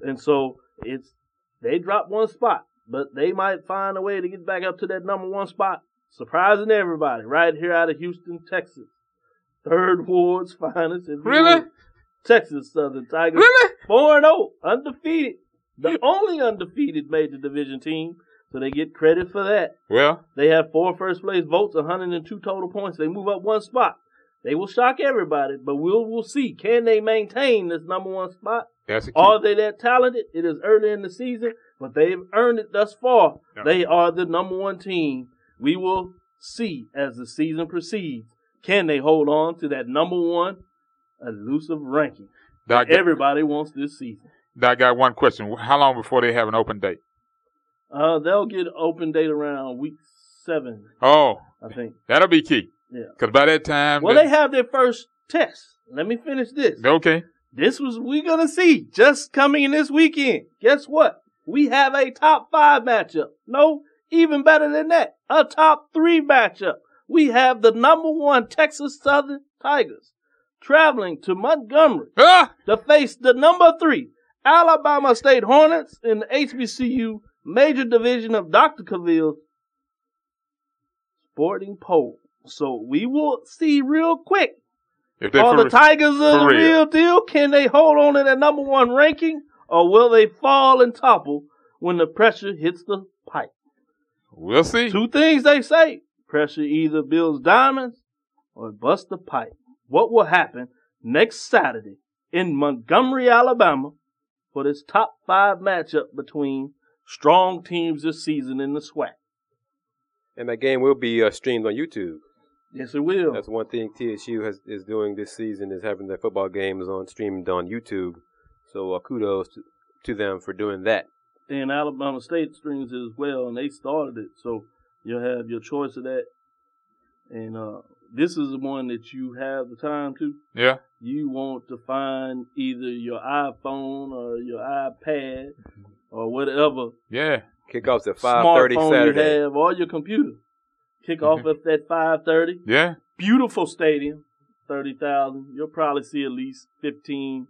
and so it's they dropped one spot, but they might find a way to get back up to that number one spot, surprising everybody right here out of Houston, Texas. Third Ward's finest. Really? will. Texas Southern Tigers. Really? 4 0, undefeated. The only undefeated major division team, so they get credit for that. Well, They have four first place votes, 102 total points. They move up one spot. They will shock everybody, but we'll we'll see. Can they maintain this number one spot? that's. Are they that talented? It is early in the season, but they've earned it thus far. Yeah. They are the number one team. We will see as the season proceeds. Can they hold on to that number one elusive ranking? Got- Everybody wants this season. Doc got one question. How long before they have an open date? Uh, they'll get open date around week seven, Oh, I think. that'll be key. Yeah. Because by that time, Well, they have their first test. Let me finish this. okay. This was we're gonna see just coming in this weekend. Guess what? We have a top five matchup. No, even better than that, a top three matchup. We have the number one Texas Southern Tigers traveling to Montgomery Ah, to face the number three Alabama State Hornets in the HBCU major division of Dr. Cavil's sporting poll. So we will see real quick if they are the Tigers are the real. real deal? Can they hold on to that number one ranking, or will they fall and topple when the pressure hits the pipe? we'll see. Two things they say: pressure either builds diamonds or busts the pipe. What will happen next Saturday in Montgomery, Alabama, for this top five matchup between strong teams this season in the SWAC? And that game will be uh, streamed on YouTube. Yes, it will. That's one thing TSU has is doing this season is having their football games on streamed on YouTube. So uh, kudos to, to them for doing that. And Alabama State streams it as well, and they started it. So you'll have your choice of that. And uh, this is the one that you have the time to. Yeah. You want to find either your iPhone or your iPad or whatever Yeah. Kickoffs at 5:30 smartphone Saturday. you have or your computer. Kick off Mm-hmm. at that 5:30. Yeah. Beautiful stadium, thirty thousand. You'll probably see at least 15,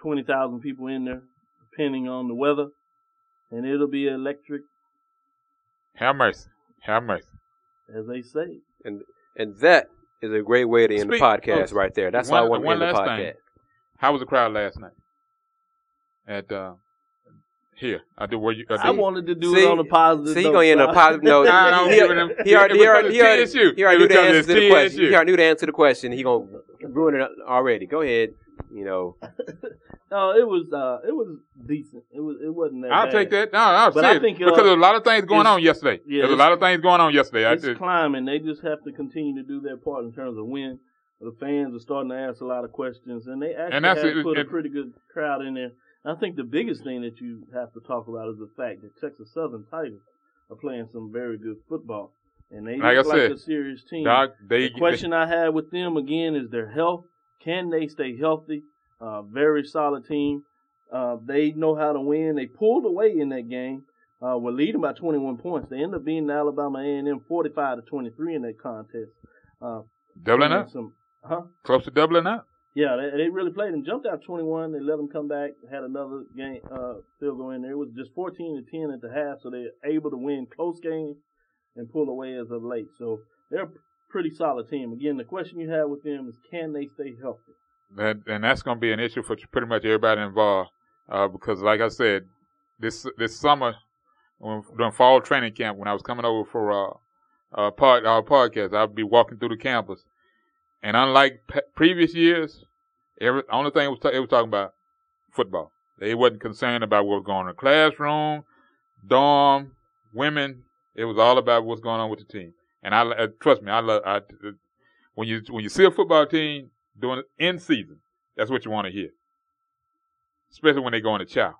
20,000 people in there, depending on the weather, and it'll be electric, Have mercy. Have mercy. as they say. And and that is a great way to end Speak- the podcast oh, right there. That's one- how I want to one end the podcast. thing. How was the crowd last night? At uh, here, I did. Where you? I, did, I wanted to do See- it on a positive. See, he note, gonna end so on a I- positive note. <laughs> Nah, don't he, give him- he already, he already, he already, he already knew the answer to the question. He already knew the answer to the question. He gonna ruin it already. Go ahead. You know, <laughs> No, it was uh, it was decent. It was it wasn't that. I'll bad. take that. No, I'll But see I it. think, uh, because there was a lot of things going on yesterday. yeah, There's a lot of things going on yesterday. I It's did- climbing. They just have to continue to do their part in terms of win. The fans are starting to ask a lot of questions, and they actually And that's have it. put a pretty good crowd in there. I think the biggest thing that you have to talk about is the fact that Texas Southern Tigers are playing some very good football, and they Like look I like said, a serious team. Doc, they, the question I have with them again is their health. Can they stay healthy? Uh, very solid team. Uh, they know how to win. They pulled away in that game. Uh, were leading by 21 points. They end up beating Alabama A&M 45 to 23 in that contest. Uh, doubling up, Some, huh? close to doubling up. Yeah, they, they really played them. Jumped out 21. They let them come back. Had another game, uh, field goal in there. It was just 14 to 10 at the half, so they're able to win close games and pull away as of late. So they're pretty solid team. Again, the question you have with them is can they stay healthy? And, and that's going to be an issue for pretty much everybody involved. Uh, because like I said, this this summer, when, during fall training camp, when I was coming over for uh, uh, our podcast, I'd be walking through the campus, and unlike pe- previous years, every only thing it was, it was talking about football. They wasn't concerned about what was going on in the classroom, dorm, women. It was all about what's going on with the team. And I uh, trust me, I love I, when you when you see a football team doing it in season, that's what you want to hear. Especially when they go on a chow.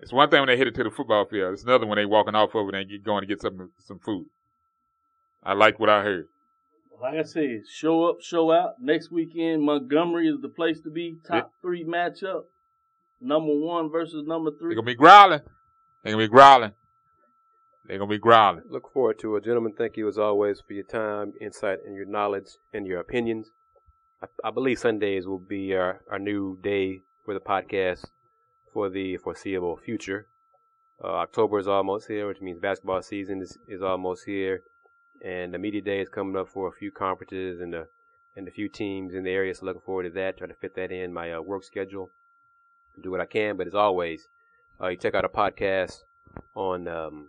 It's one thing when they hit it to the football field. It's another when they walking off of it and get going to get some some food. I like what I heard. Like I said, show up, show out. Next weekend, Montgomery is the place to be. Top three matchup. Number one versus number three. They're gonna be growling. They're gonna be growling. They're gonna be growling. look forward to it, gentlemen. Thank you as always for your time, insight, and your knowledge and your opinions. I, I believe Sundays will be our, our new day for the podcast for the foreseeable future. Uh, October is almost here, which means basketball season is, is almost here, and the media day is coming up for a few conferences and a and a few teams in the area. So looking forward to that. Trying to fit that in my uh, work schedule. Do what I can, but as always, uh, you check out our podcast on um,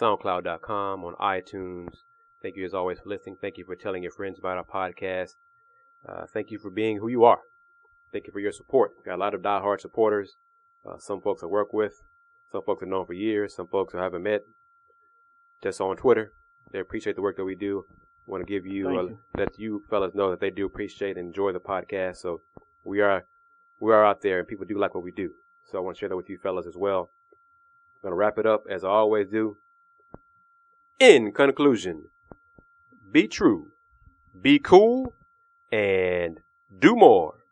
SoundCloud.com, on iTunes. Thank you as always for listening. Thank you for telling your friends about our podcast. Uh, thank you for being who you are. Thank you for your support. We've got a lot of diehard supporters. Uh, some folks I work with. Some folks I've known for years. Some folks I haven't met. Just on Twitter. They appreciate the work that we do. want to give you, Thank uh, you. let you fellas know that they do appreciate and enjoy the podcast. So we are we are out there and people do like what we do. So I want to share that with you fellas as well. I'm going to wrap it up as I always do. In conclusion, be true, be cool, and do more.